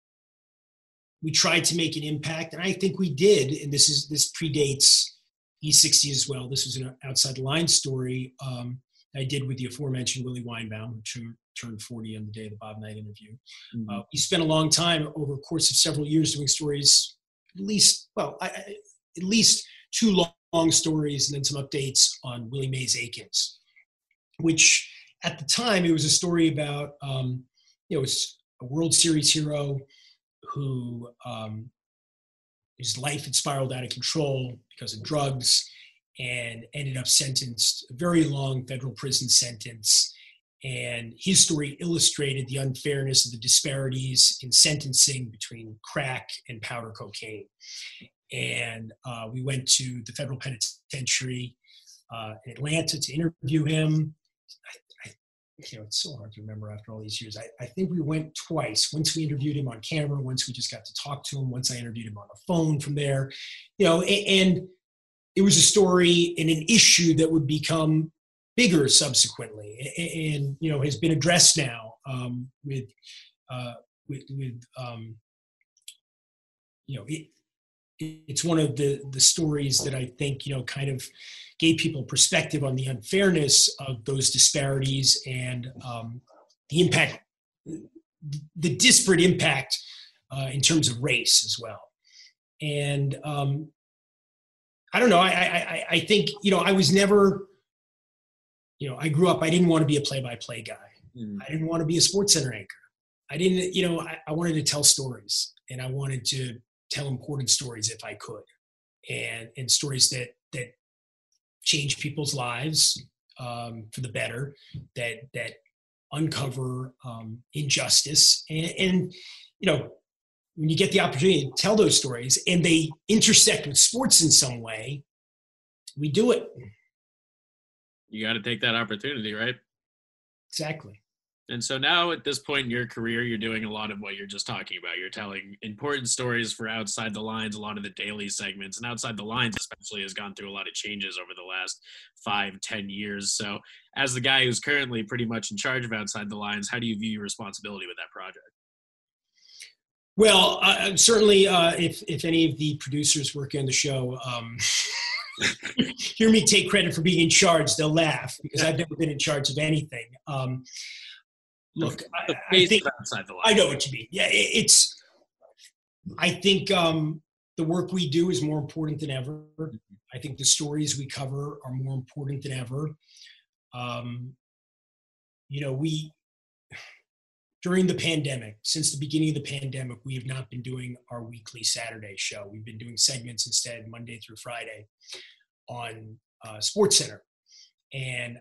we tried to make an impact, and I think we did. And this is this predates E60 as well. This was an outside the line story. Um, I did with the aforementioned Willie Weinbaum, who turned 40 on the day of the Bob Knight interview. Mm-hmm. Uh, he spent a long time over a course of several years doing stories, at least, well, I, at least two long, long stories and then some updates on Willie Mays Aikens, which at the time it was a story about, um, you know, it's a World Series hero who um, his life had spiraled out of control because of drugs and ended up sentenced a very long federal prison sentence. And his story illustrated the unfairness of the disparities in sentencing between crack and powder cocaine. And uh, we went to the federal penitentiary uh, in Atlanta to interview him. I, I, you know, it's so hard to remember after all these years. I, I think we went twice. Once we interviewed him on camera, once we just got to talk to him, once I interviewed him on the phone from there. You know, and, and it was a story and an issue that would become bigger subsequently. And, you know has been addressed now um, with uh, with, with um, you know it, it's one of the the stories that I think you know kind of gave people perspective on the unfairness of those disparities and um, the impact the disparate impact uh, in terms of race as well. And um, I don't know. I, I, I think, you know, I was never, you know, I grew up, I didn't want to be a play by play guy. Mm. I didn't want to be a sports center anchor. I didn't, you know, I, I wanted to tell stories and I wanted to tell important stories if I could and, and stories that, that change people's lives um, for the better, that, that uncover um, injustice and, and, you know, when you get the opportunity to tell those stories and they intersect with sports in some way, we do it. You got to take that opportunity, right? Exactly. And so now at this point in your career, you're doing a lot of what you're just talking about. You're telling important stories for outside the lines, a lot of the daily segments, and outside the lines, especially, has gone through a lot of changes over the last five, ten years. So, as the guy who's currently pretty much in charge of outside the lines, how do you view your responsibility with that project? Well, uh, certainly, uh, if if any of the producers working on the show um, hear me take credit for being in charge, they'll laugh because I've never been in charge of anything. Um, look, I, I, think I know what you mean. Yeah, it, it's. I think um, the work we do is more important than ever. Mm-hmm. I think the stories we cover are more important than ever. Um, you know, we during the pandemic, since the beginning of the pandemic, we have not been doing our weekly Saturday show. We've been doing segments instead, Monday through Friday, on uh, Sports Center. And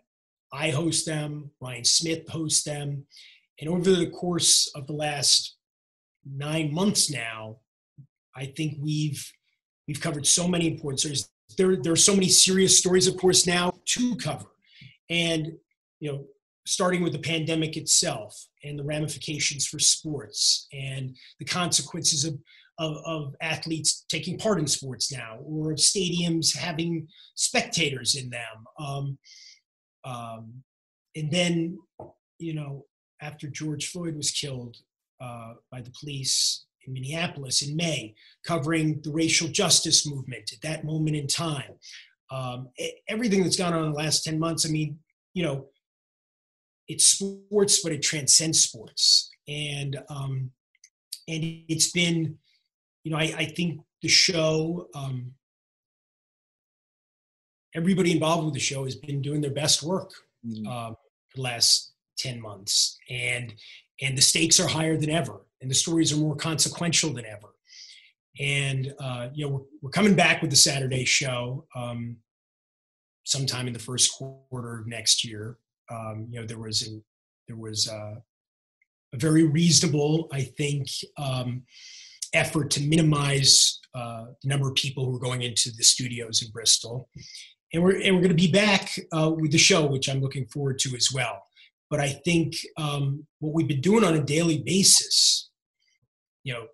I host them, Ryan Smith hosts them. And over the course of the last nine months now, I think we've we've covered so many important stories. There, there are so many serious stories, of course, now to cover. And you know, starting with the pandemic itself and the ramifications for sports and the consequences of, of, of, athletes taking part in sports now or of stadiums having spectators in them. Um, um, and then, you know, after George Floyd was killed uh, by the police in Minneapolis in May, covering the racial justice movement at that moment in time. Um, everything that's gone on in the last 10 months, I mean, you know, it's sports, but it transcends sports. And um, and it's been, you know, I, I think the show, um, everybody involved with the show has been doing their best work mm-hmm. uh, for the last 10 months. And and the stakes are higher than ever, and the stories are more consequential than ever. And uh, you know, we're, we're coming back with the Saturday show um, sometime in the first quarter of next year. Um, you know, there was an, there was uh, a very reasonable, I think, um, effort to minimize uh, the number of people who are going into the studios in Bristol. And we're, and we're going to be back uh, with the show, which I'm looking forward to as well. But I think um, what we've been doing on a daily basis, you know,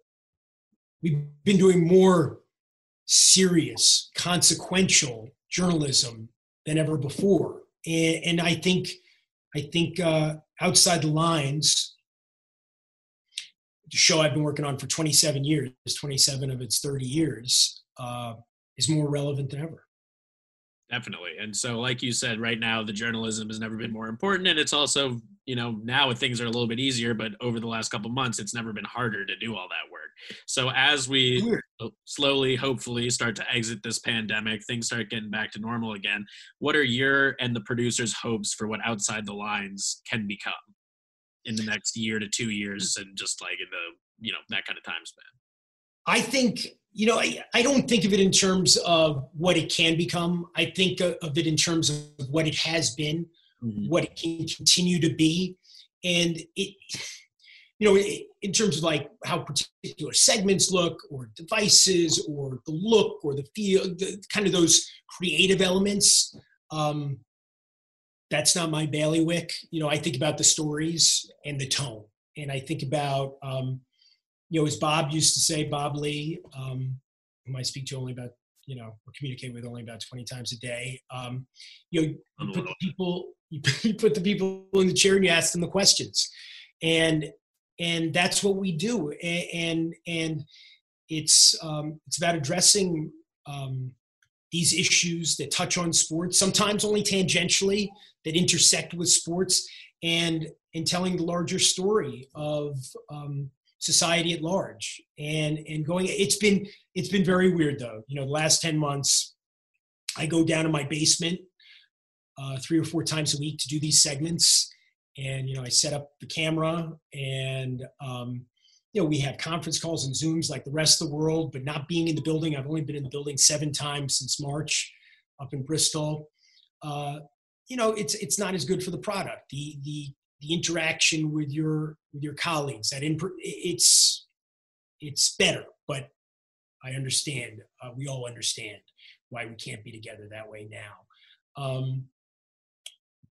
we've been doing more serious, consequential journalism than ever before. And, and I think, I think uh, outside the lines, the show I've been working on for 27 years, 27 of its 30 years, uh, is more relevant than ever. Definitely. And so, like you said, right now, the journalism has never been more important. And it's also, you know, now things are a little bit easier, but over the last couple months, it's never been harder to do all that work. So, as we slowly, hopefully, start to exit this pandemic, things start getting back to normal again. What are your and the producers' hopes for what Outside the Lines can become? in the next year to two years and just like in the you know that kind of time span i think you know i, I don't think of it in terms of what it can become i think of it in terms of what it has been mm-hmm. what it can continue to be and it you know in terms of like how particular segments look or devices or the look or the feel the, kind of those creative elements um, that's not my bailiwick. You know, I think about the stories and the tone, and I think about, um, you know, as Bob used to say, Bob Ley, um, whom I speak to only about, you know, or communicate with only about 20 times a day. Um, you know, you put the people, you put the people in the chair and you ask them the questions, and and that's what we do, and and, and it's um, it's about addressing um, these issues that touch on sports, sometimes only tangentially, that intersect with sports, and in telling the larger story of um, society at large. And and going, it's been it's been very weird though. You know, the last ten months, I go down to my basement uh, three or four times a week to do these segments, and you know, I set up the camera and um, you know, we have conference calls and Zooms like the rest of the world, but not being in the building. I've only been in the building seven times since March up in Bristol. Uh, you know, it's it's not as good for the product. The the the interaction with your with your colleagues that in, it's it's better, but I understand. Uh, we all understand why we can't be together that way now. Um,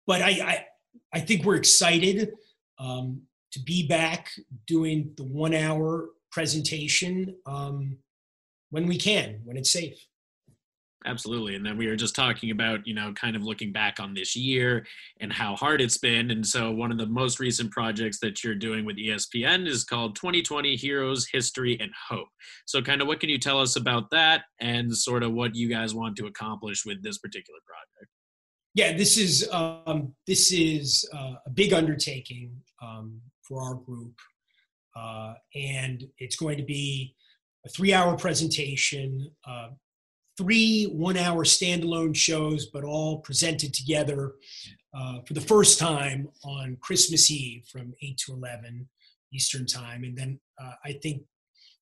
but I, I I think we're excited. Um, to be back doing the one hour presentation um, when we can, when it's safe. Absolutely. And then we were just talking about, you know, kind of looking back on this year and how hard it's been. And so one of the most recent projects that you're doing with ESPN is called 2020 Heroes, History, and Hope. So, kind of what can you tell us about that and sort of what you guys want to accomplish with this particular project? Yeah, this is um, this is uh, a big undertaking. Um, for our group. Uh, and it's going to be a three hour presentation, uh, three one hour standalone shows, but all presented together uh, for the first time on Christmas Eve from 8 to 11 Eastern Time. And then uh, I think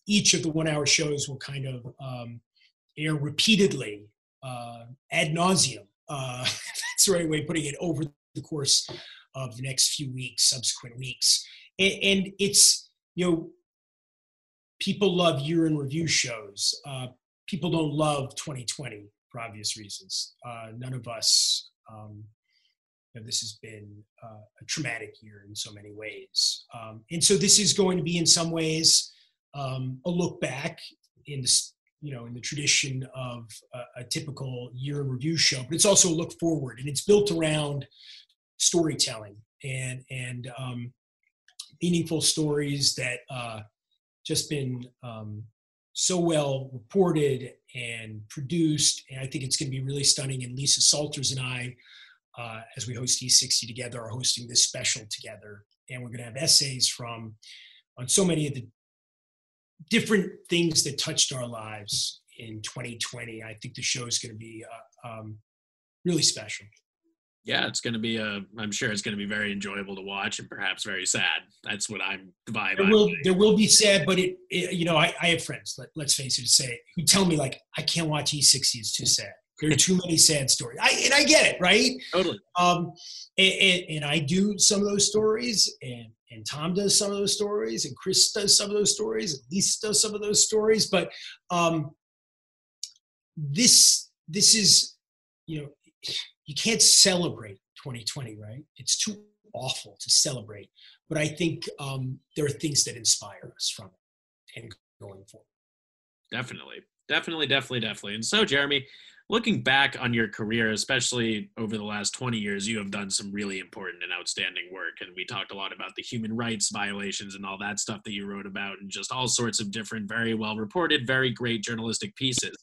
each of the one hour shows will kind of um, air repeatedly uh, ad nauseum. Uh, right way of putting it over the course of the next few weeks, subsequent weeks. And, and it's, you know, people love year in review shows. Uh, people don't love 2020 for obvious reasons. Uh, none of us, um, you know, this has been uh, a traumatic year in so many ways. Um, and so this is going to be in some ways um, a look back in this, you know, in the tradition of a, a, typical year in review show, but it's also a look forward and it's built around storytelling and and um, meaningful stories that uh, just been um, so well reported and produced. And I think it's going to be really stunning. And Lisa Salters and I, uh, as we host E60 together, are hosting this special together. And we're going to have essays from on so many of the different things that touched our lives in 2020. I think the show is going to be uh, um, really special yeah, it's going to be a. I'm sure it's going to be very enjoyable to watch and perhaps very sad. That's what I'm the vibe. There will there will be sad, but it, it you know I, I have friends. Let, let's face it, say who tell me like I can't watch E60. It's too sad. There are too many sad stories. I and I get it, right? Totally. Um, and, and, and I do some of those stories, and and Tom does some of those stories, and Chris does some of those stories, and Lisa does some of those stories. But um, this this is you know you can't celebrate 2020, right? It's too awful to celebrate. But I think um, there are things that inspire us from it and going forward. Definitely, definitely, definitely, definitely. And so, Jeremy, looking back on your career, especially over the last 20 years, you have done some really important and outstanding work. And we talked a lot about the human rights violations and all that stuff that you wrote about, and just all sorts of different, very well reported, very great journalistic pieces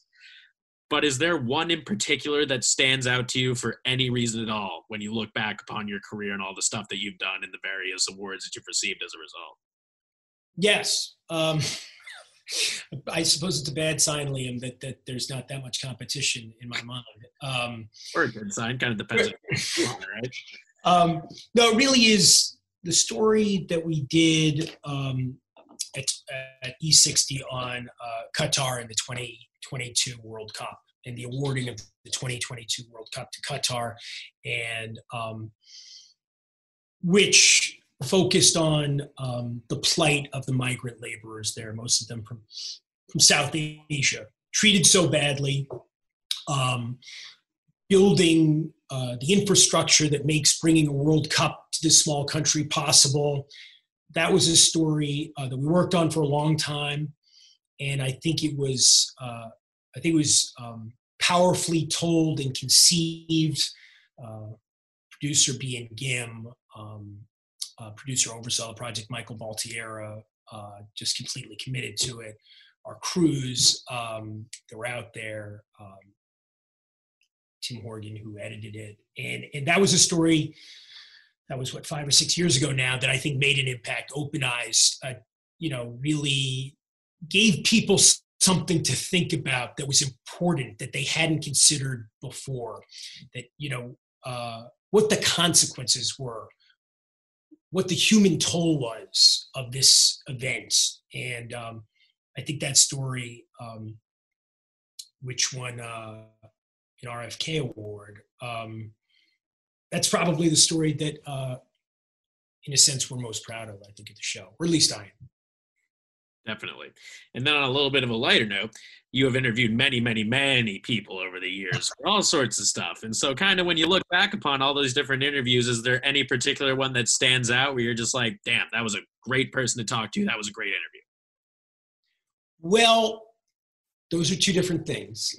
but is there one in particular that stands out to you for any reason at all when you look back upon your career and all the stuff that you've done and the various awards that you've received as a result? Yes. Um, I suppose it's a bad sign, Liam, that, that there's not that much competition in my mind. Um, or a good sign, kind of depends on right? Um, no, it really is the story that we did um, at, at, E60 on uh, Qatar in the 2022 World Cup and the awarding of the 2022 World Cup to Qatar, and um, which focused on um, the plight of the migrant laborers there, most of them from from South Asia, treated so badly, um, building uh, the infrastructure that makes bringing a World Cup to this small country possible. That was a story uh, that we worked on for a long time, and I think it was uh, I think it was um, powerfully told and conceived. Uh, producer Bean Gim, um, uh, producer oversaw the project, Michael Baltiera, uh, just completely committed to it. Our crews um, that were out there, um, Tim Horgan, who edited it, and and that was a story that was what five or six years ago now that I think made an impact, open eyes, uh, you know, really gave people something to think about that was important that they hadn't considered before. That you know uh, what the consequences were what the human toll was of this event. And um, i think that story um, which won uh, an rfk award um, that's probably the story that uh, in a sense we're most proud of i think at the show or at least i am Definitely. And then on a little bit of a lighter note, you have interviewed many, many, many people over the years for all sorts of stuff. And so, kind of when you look back upon all those different interviews, is there any particular one that stands out where you're just like, damn, that was a great person to talk to? That was a great interview? Well, those are two different things.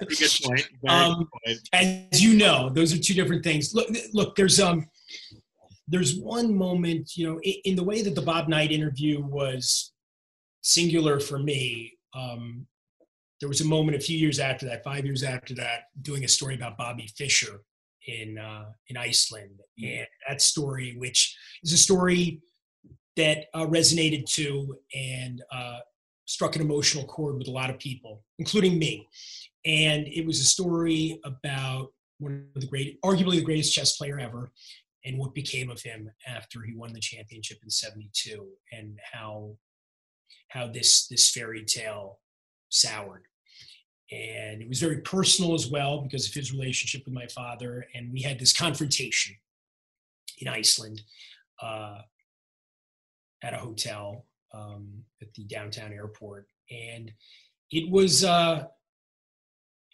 good point. Um, good point. As you know, those are two different things. Look, look, there's um, there's one moment, you know, in, in the way that the Bob Knight interview was singular for me. Um, there was a moment a few years after that, five years after that, doing a story about Bobby Fischer in uh, in Iceland, mm. and that story, which is a story that uh, resonated to and uh, struck an emotional chord with a lot of people, including me. And it was a story about one of the great, arguably the greatest chess player ever, and what became of him after he won the championship in 72 and how how this this fairy tale soured and it was very personal as well because of his relationship with my father and we had this confrontation in iceland uh, at a hotel um, at the downtown airport and it was uh,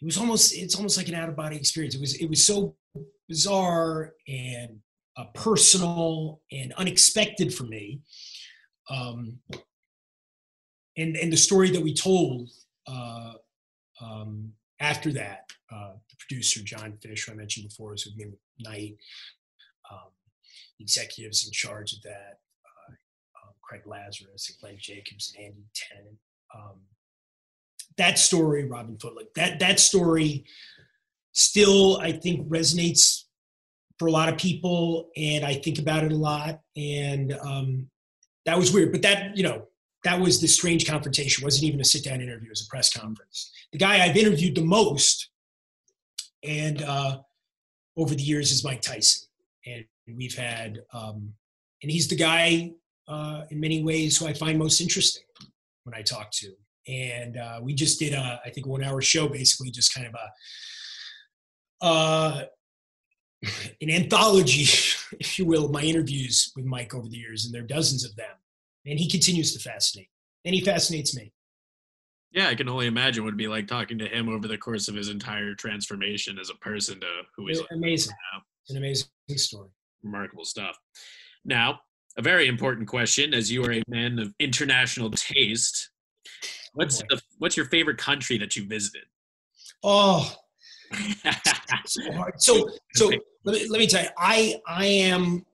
it was almost it's almost like an out of body experience it was it was so bizarre and uh, personal and unexpected for me. Um, and and the story that we told uh, um, after that, uh, the producer John Fish, who I mentioned before, was with me Knight, um, executives in charge of that, uh, um, Craig Lazarus and Glenn Jacobs and Andy Tennant. Um, that story, Robin Footlick, that that story still I think resonates for a lot of people, and I think about it a lot. And um, that was weird, but that you know that was the strange confrontation. It wasn't even a sit down interview; it was a press conference. The guy I've interviewed the most, and uh, over the years, is Mike Tyson, and we've had, um, and he's the guy uh, in many ways who I find most interesting when I talk to. And uh, we just did a, I think, one hour show, basically just kind of a, uh, an anthology, if you will, of my interviews with Mike over the years, and there are dozens of them. And he continues to fascinate, and he fascinates me. Yeah, I can only imagine what it'd be like talking to him over the course of his entire transformation as a person to who he's amazing. It's an amazing story. Remarkable stuff. Now, a very important question, as you are a man of international taste. What's oh the, what's your favorite country that you visited? Oh, so. So so let me let me tell you, I I am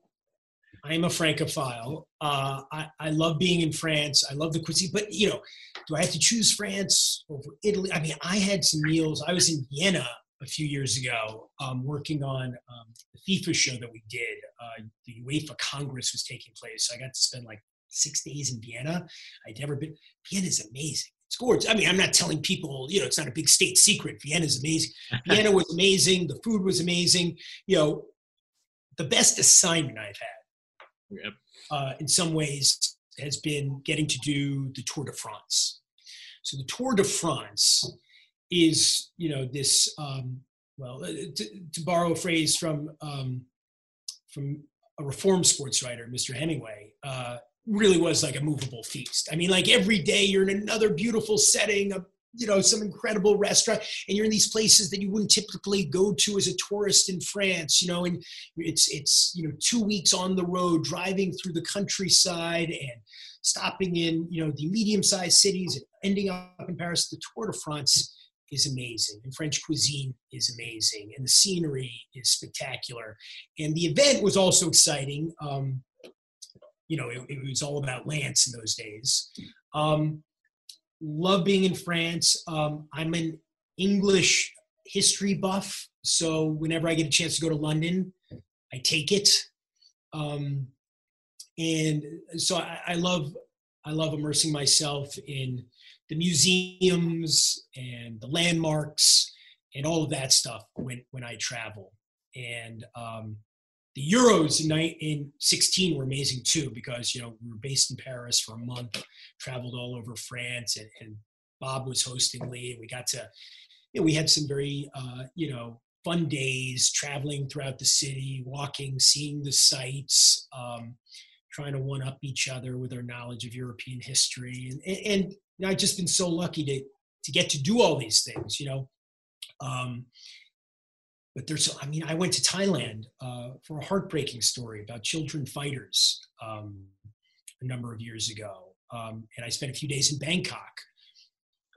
I am a Francophile. Uh, I, I love being in France. I love the cuisine, but you know, do I have to choose France over Italy? I mean, I had some meals. I was in Vienna a few years ago um, working on um, the FIFA show that we did. Uh, the UEFA Congress was taking place. So I got to spend like six days in Vienna. I'd never been. Vienna is amazing. It's gorgeous. I mean, I'm not telling people, you know, it's not a big state secret. Vienna is amazing. Vienna was amazing. The food was amazing. You know, the best assignment I've had, yep. uh, in some ways, has been getting to do the Tour de France. So the Tour de France is you know this um, well uh, to, to, borrow a phrase from um, from a reform sports writer mr hemingway uh, really was like a movable feast i mean like every day you're in another beautiful setting of you know some incredible restaurant and you're in these places that you wouldn't typically go to as a tourist in france you know and it's it's you know two weeks on the road driving through the countryside and stopping in you know the medium-sized cities and ending up in paris the tour de france is amazing and French cuisine is amazing and the scenery is spectacular. And the event was also exciting. Um, you know, it, it, was all about Lance in those days. Um, love being in France. Um, I'm an English history buff, so whenever I get a chance to go to London, I take it. Um, and so I, I love I love immersing myself in the museums and the landmarks and all of that stuff when, when I travel. And um, the Euros in, in 16 were amazing too because, you know, we were based in Paris for a month, traveled all over France, and, and Bob was hosting Lee. And we got to, you know, we had some very, uh, you know, fun days traveling throughout the city, walking, seeing the sights. Um, trying to one up each other with our knowledge of European history. And, and, know, I've just been so lucky to, to get to do all these things, you know. Um, but there's, I mean, I went to Thailand uh, for a heartbreaking story about children fighters um, a number of years ago. Um, and I spent a few days in Bangkok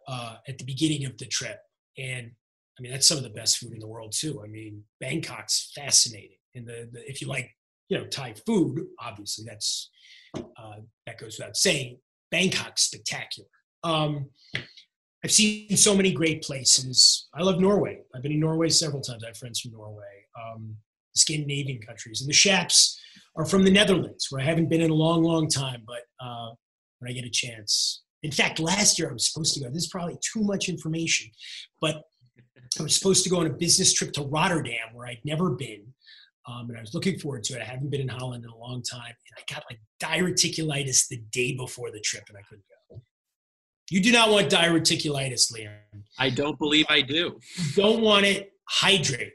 uh, at the beginning of the trip. And I mean, that's some of the best food in the world, too. I mean, Bangkok's fascinating. And the, the if you like you know Thai food. Obviously, that's uh, that goes without saying. Bangkok's spectacular. Um, I've seen so many great places. I love Norway. I've been in Norway several times. I have friends from Norway, um, Scandinavian countries, and the Schaaps are from the Netherlands, where I haven't been in a long, long time. But uh, when I get a chance, in fact, last year I was supposed to go. This is probably too much information, but I was supposed to go on a business trip to Rotterdam, where I'd never been, um, and I was looking forward to it. I haven't been in Holland in a long time, and I got like diverticulitis the day before the trip, and I couldn't go. You do not want diverticulitis, Liam. I don't believe I do. You don't want it. Hydrate.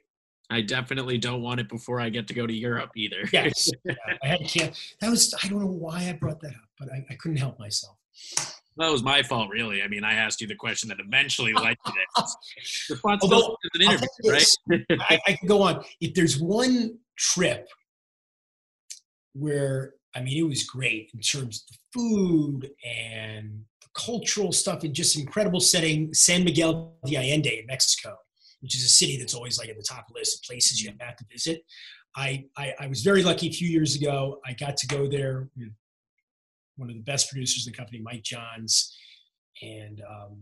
I definitely don't want it before I get to go to Europe either. yes, yeah, I had can't. That was I don't know why I brought that up, but I, I couldn't help myself. That was my fault, really. I mean, I asked you the question that eventually led to this. Responsibility is an interview, right? I, I can go on. If there's one trip where, I mean, it was great in terms of the food and cultural stuff and just incredible setting, San Miguel de Allende in Mexico, which is a city that's always like at the top of the list of places you have to visit. I, I, I was very lucky a few years ago. I got to go there with one of the best producers in the company, Mike Johns, and um,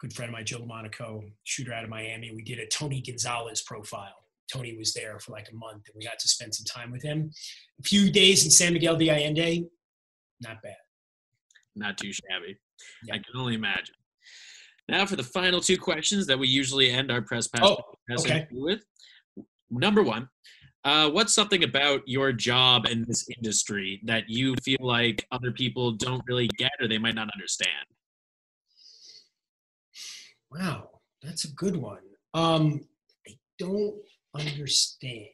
good friend of mine, Joe Monaco, shooter out of Miami. We did a Tony Gonzalez profile. Tony was there for like a month, and we got to spend some time with him. A few days in San Miguel de Allende, not bad. Not too shabby. Yeah. I can only imagine. Now for the final two questions that we usually end our press pass oh, okay. with. Number one, uh, what's something about your job in this industry that you feel like other people don't really get or they might not understand? Wow, that's a good one. Um, they don't understand.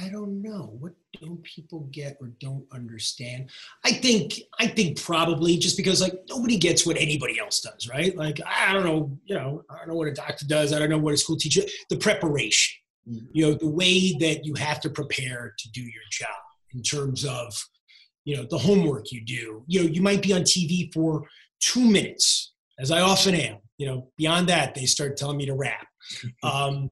I don't know. What don't people get or don't understand? I think I think probably just because like nobody gets what anybody else does, right? Like I don't know, you know, I don't know what a doctor does. I don't know what a school teacher. The preparation, mm-hmm. you know, the way that you have to prepare to do your job in terms of, you know, the homework you do. You know, you might be on TV for two minutes, as I often am. You know, beyond that, they start telling me to rap. Um,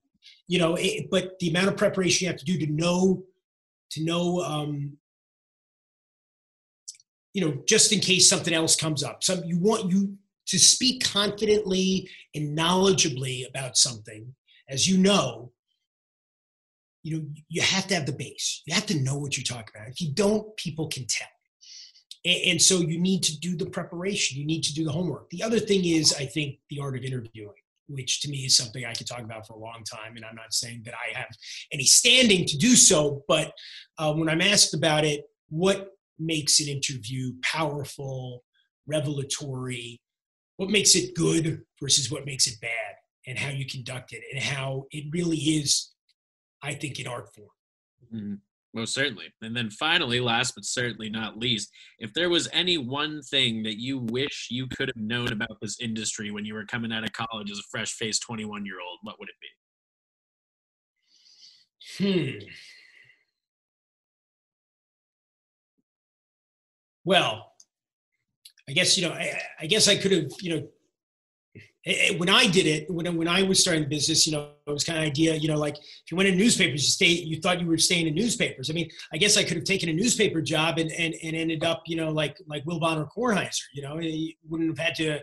you know it, but the amount of preparation you have to do to know to know um, you know just in case something else comes up. Some you want you to speak confidently and knowledgeably about something as you know you know you have to have the base. You have to know what you're talking about. If you don't people can tell. And, and so you need to do the preparation. You need to do the homework. The other thing is i think the art of interviewing which to me is something I could talk about for a long time. And I'm not saying that I have any standing to do so, but uh, when I'm asked about it, what makes an interview powerful, revelatory, what makes it good versus what makes it bad, and how you conduct it, and how it really is, I think, an art form. Mm-hmm. Most certainly. And then finally, last but certainly not least, if there was any one thing that you wish you could have known about this industry when you were coming out of college as a fresh faced 21 year old, what would it be? Hmm. Well, I guess, you know, I, I guess I could have, you know, when I did it, when, when I was starting the business, you know, it was kind of idea, you know, like if you went in newspapers, you stay, you thought you were staying in newspapers. I mean, I guess I could have taken a newspaper job and, and, and ended up, you know, like, like Wilbon or Kornheiser, you know, you wouldn't have had to, you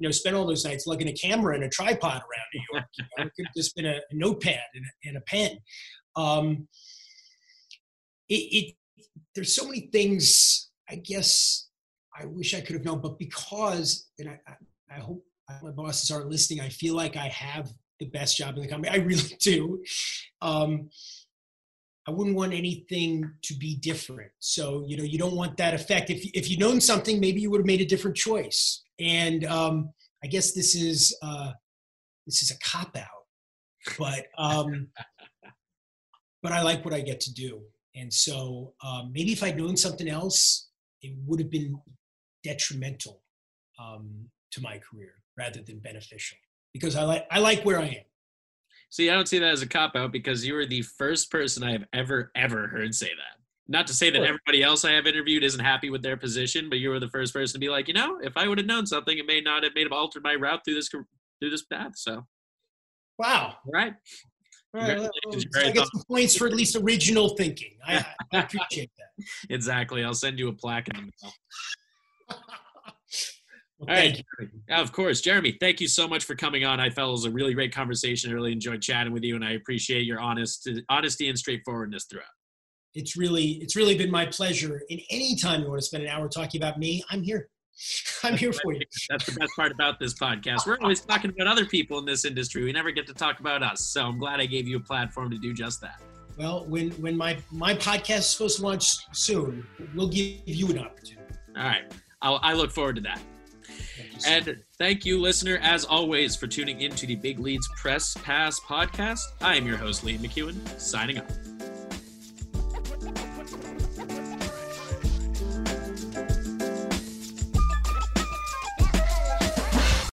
know, spend all those nights lugging a camera and a tripod around New York. You know? It could have just been a, a notepad and a, and a pen. Um, it, it, there's so many things, I guess I wish I could have known, but because, and I, I, I hope my bosses aren't listening, I feel like I have the best job in the company. I really do. Um, I wouldn't want anything to be different. So, you know, you don't want that effect. If, if you'd known something, maybe you would have made a different choice. And um, I guess this is, uh, this is a cop out, but, um, but I like what I get to do. And so um, maybe if I'd known something else, it would have been detrimental um, to my career rather than beneficial because I like I like where I am. See, I don't see that as a cop out because you were the first person I have ever ever heard say that. Not to say that everybody else I have interviewed isn't happy with their position, but you were the first person to be like, you know, if I would have known something, it may not have made have altered my route through this through this path. So, wow, All right. All right, well, I get some points for at least original thinking. I, I appreciate that. exactly. I'll send you a plaque in the mail. Well, All right. You. Of course. Jeremy, thank you so much for coming on. I felt it was a really great conversation. I really enjoyed chatting with you, and I appreciate your honest honesty and straightforwardness throughout. It's really it's really been my pleasure. And anytime you want to spend an hour talking about me, I'm here. I'm here for you. That's the best part about this podcast. We're always talking about other people in this industry. We never get to talk about us. So I'm glad I gave you a platform to do just that. Well, when when my my podcast is supposed to launch soon, we'll give you an opportunity. All right. I'll, I look forward to that. And thank you, listener, as always, for tuning in to the Big Leads Press Pass podcast. I am your host, Lee McEwen, signing off.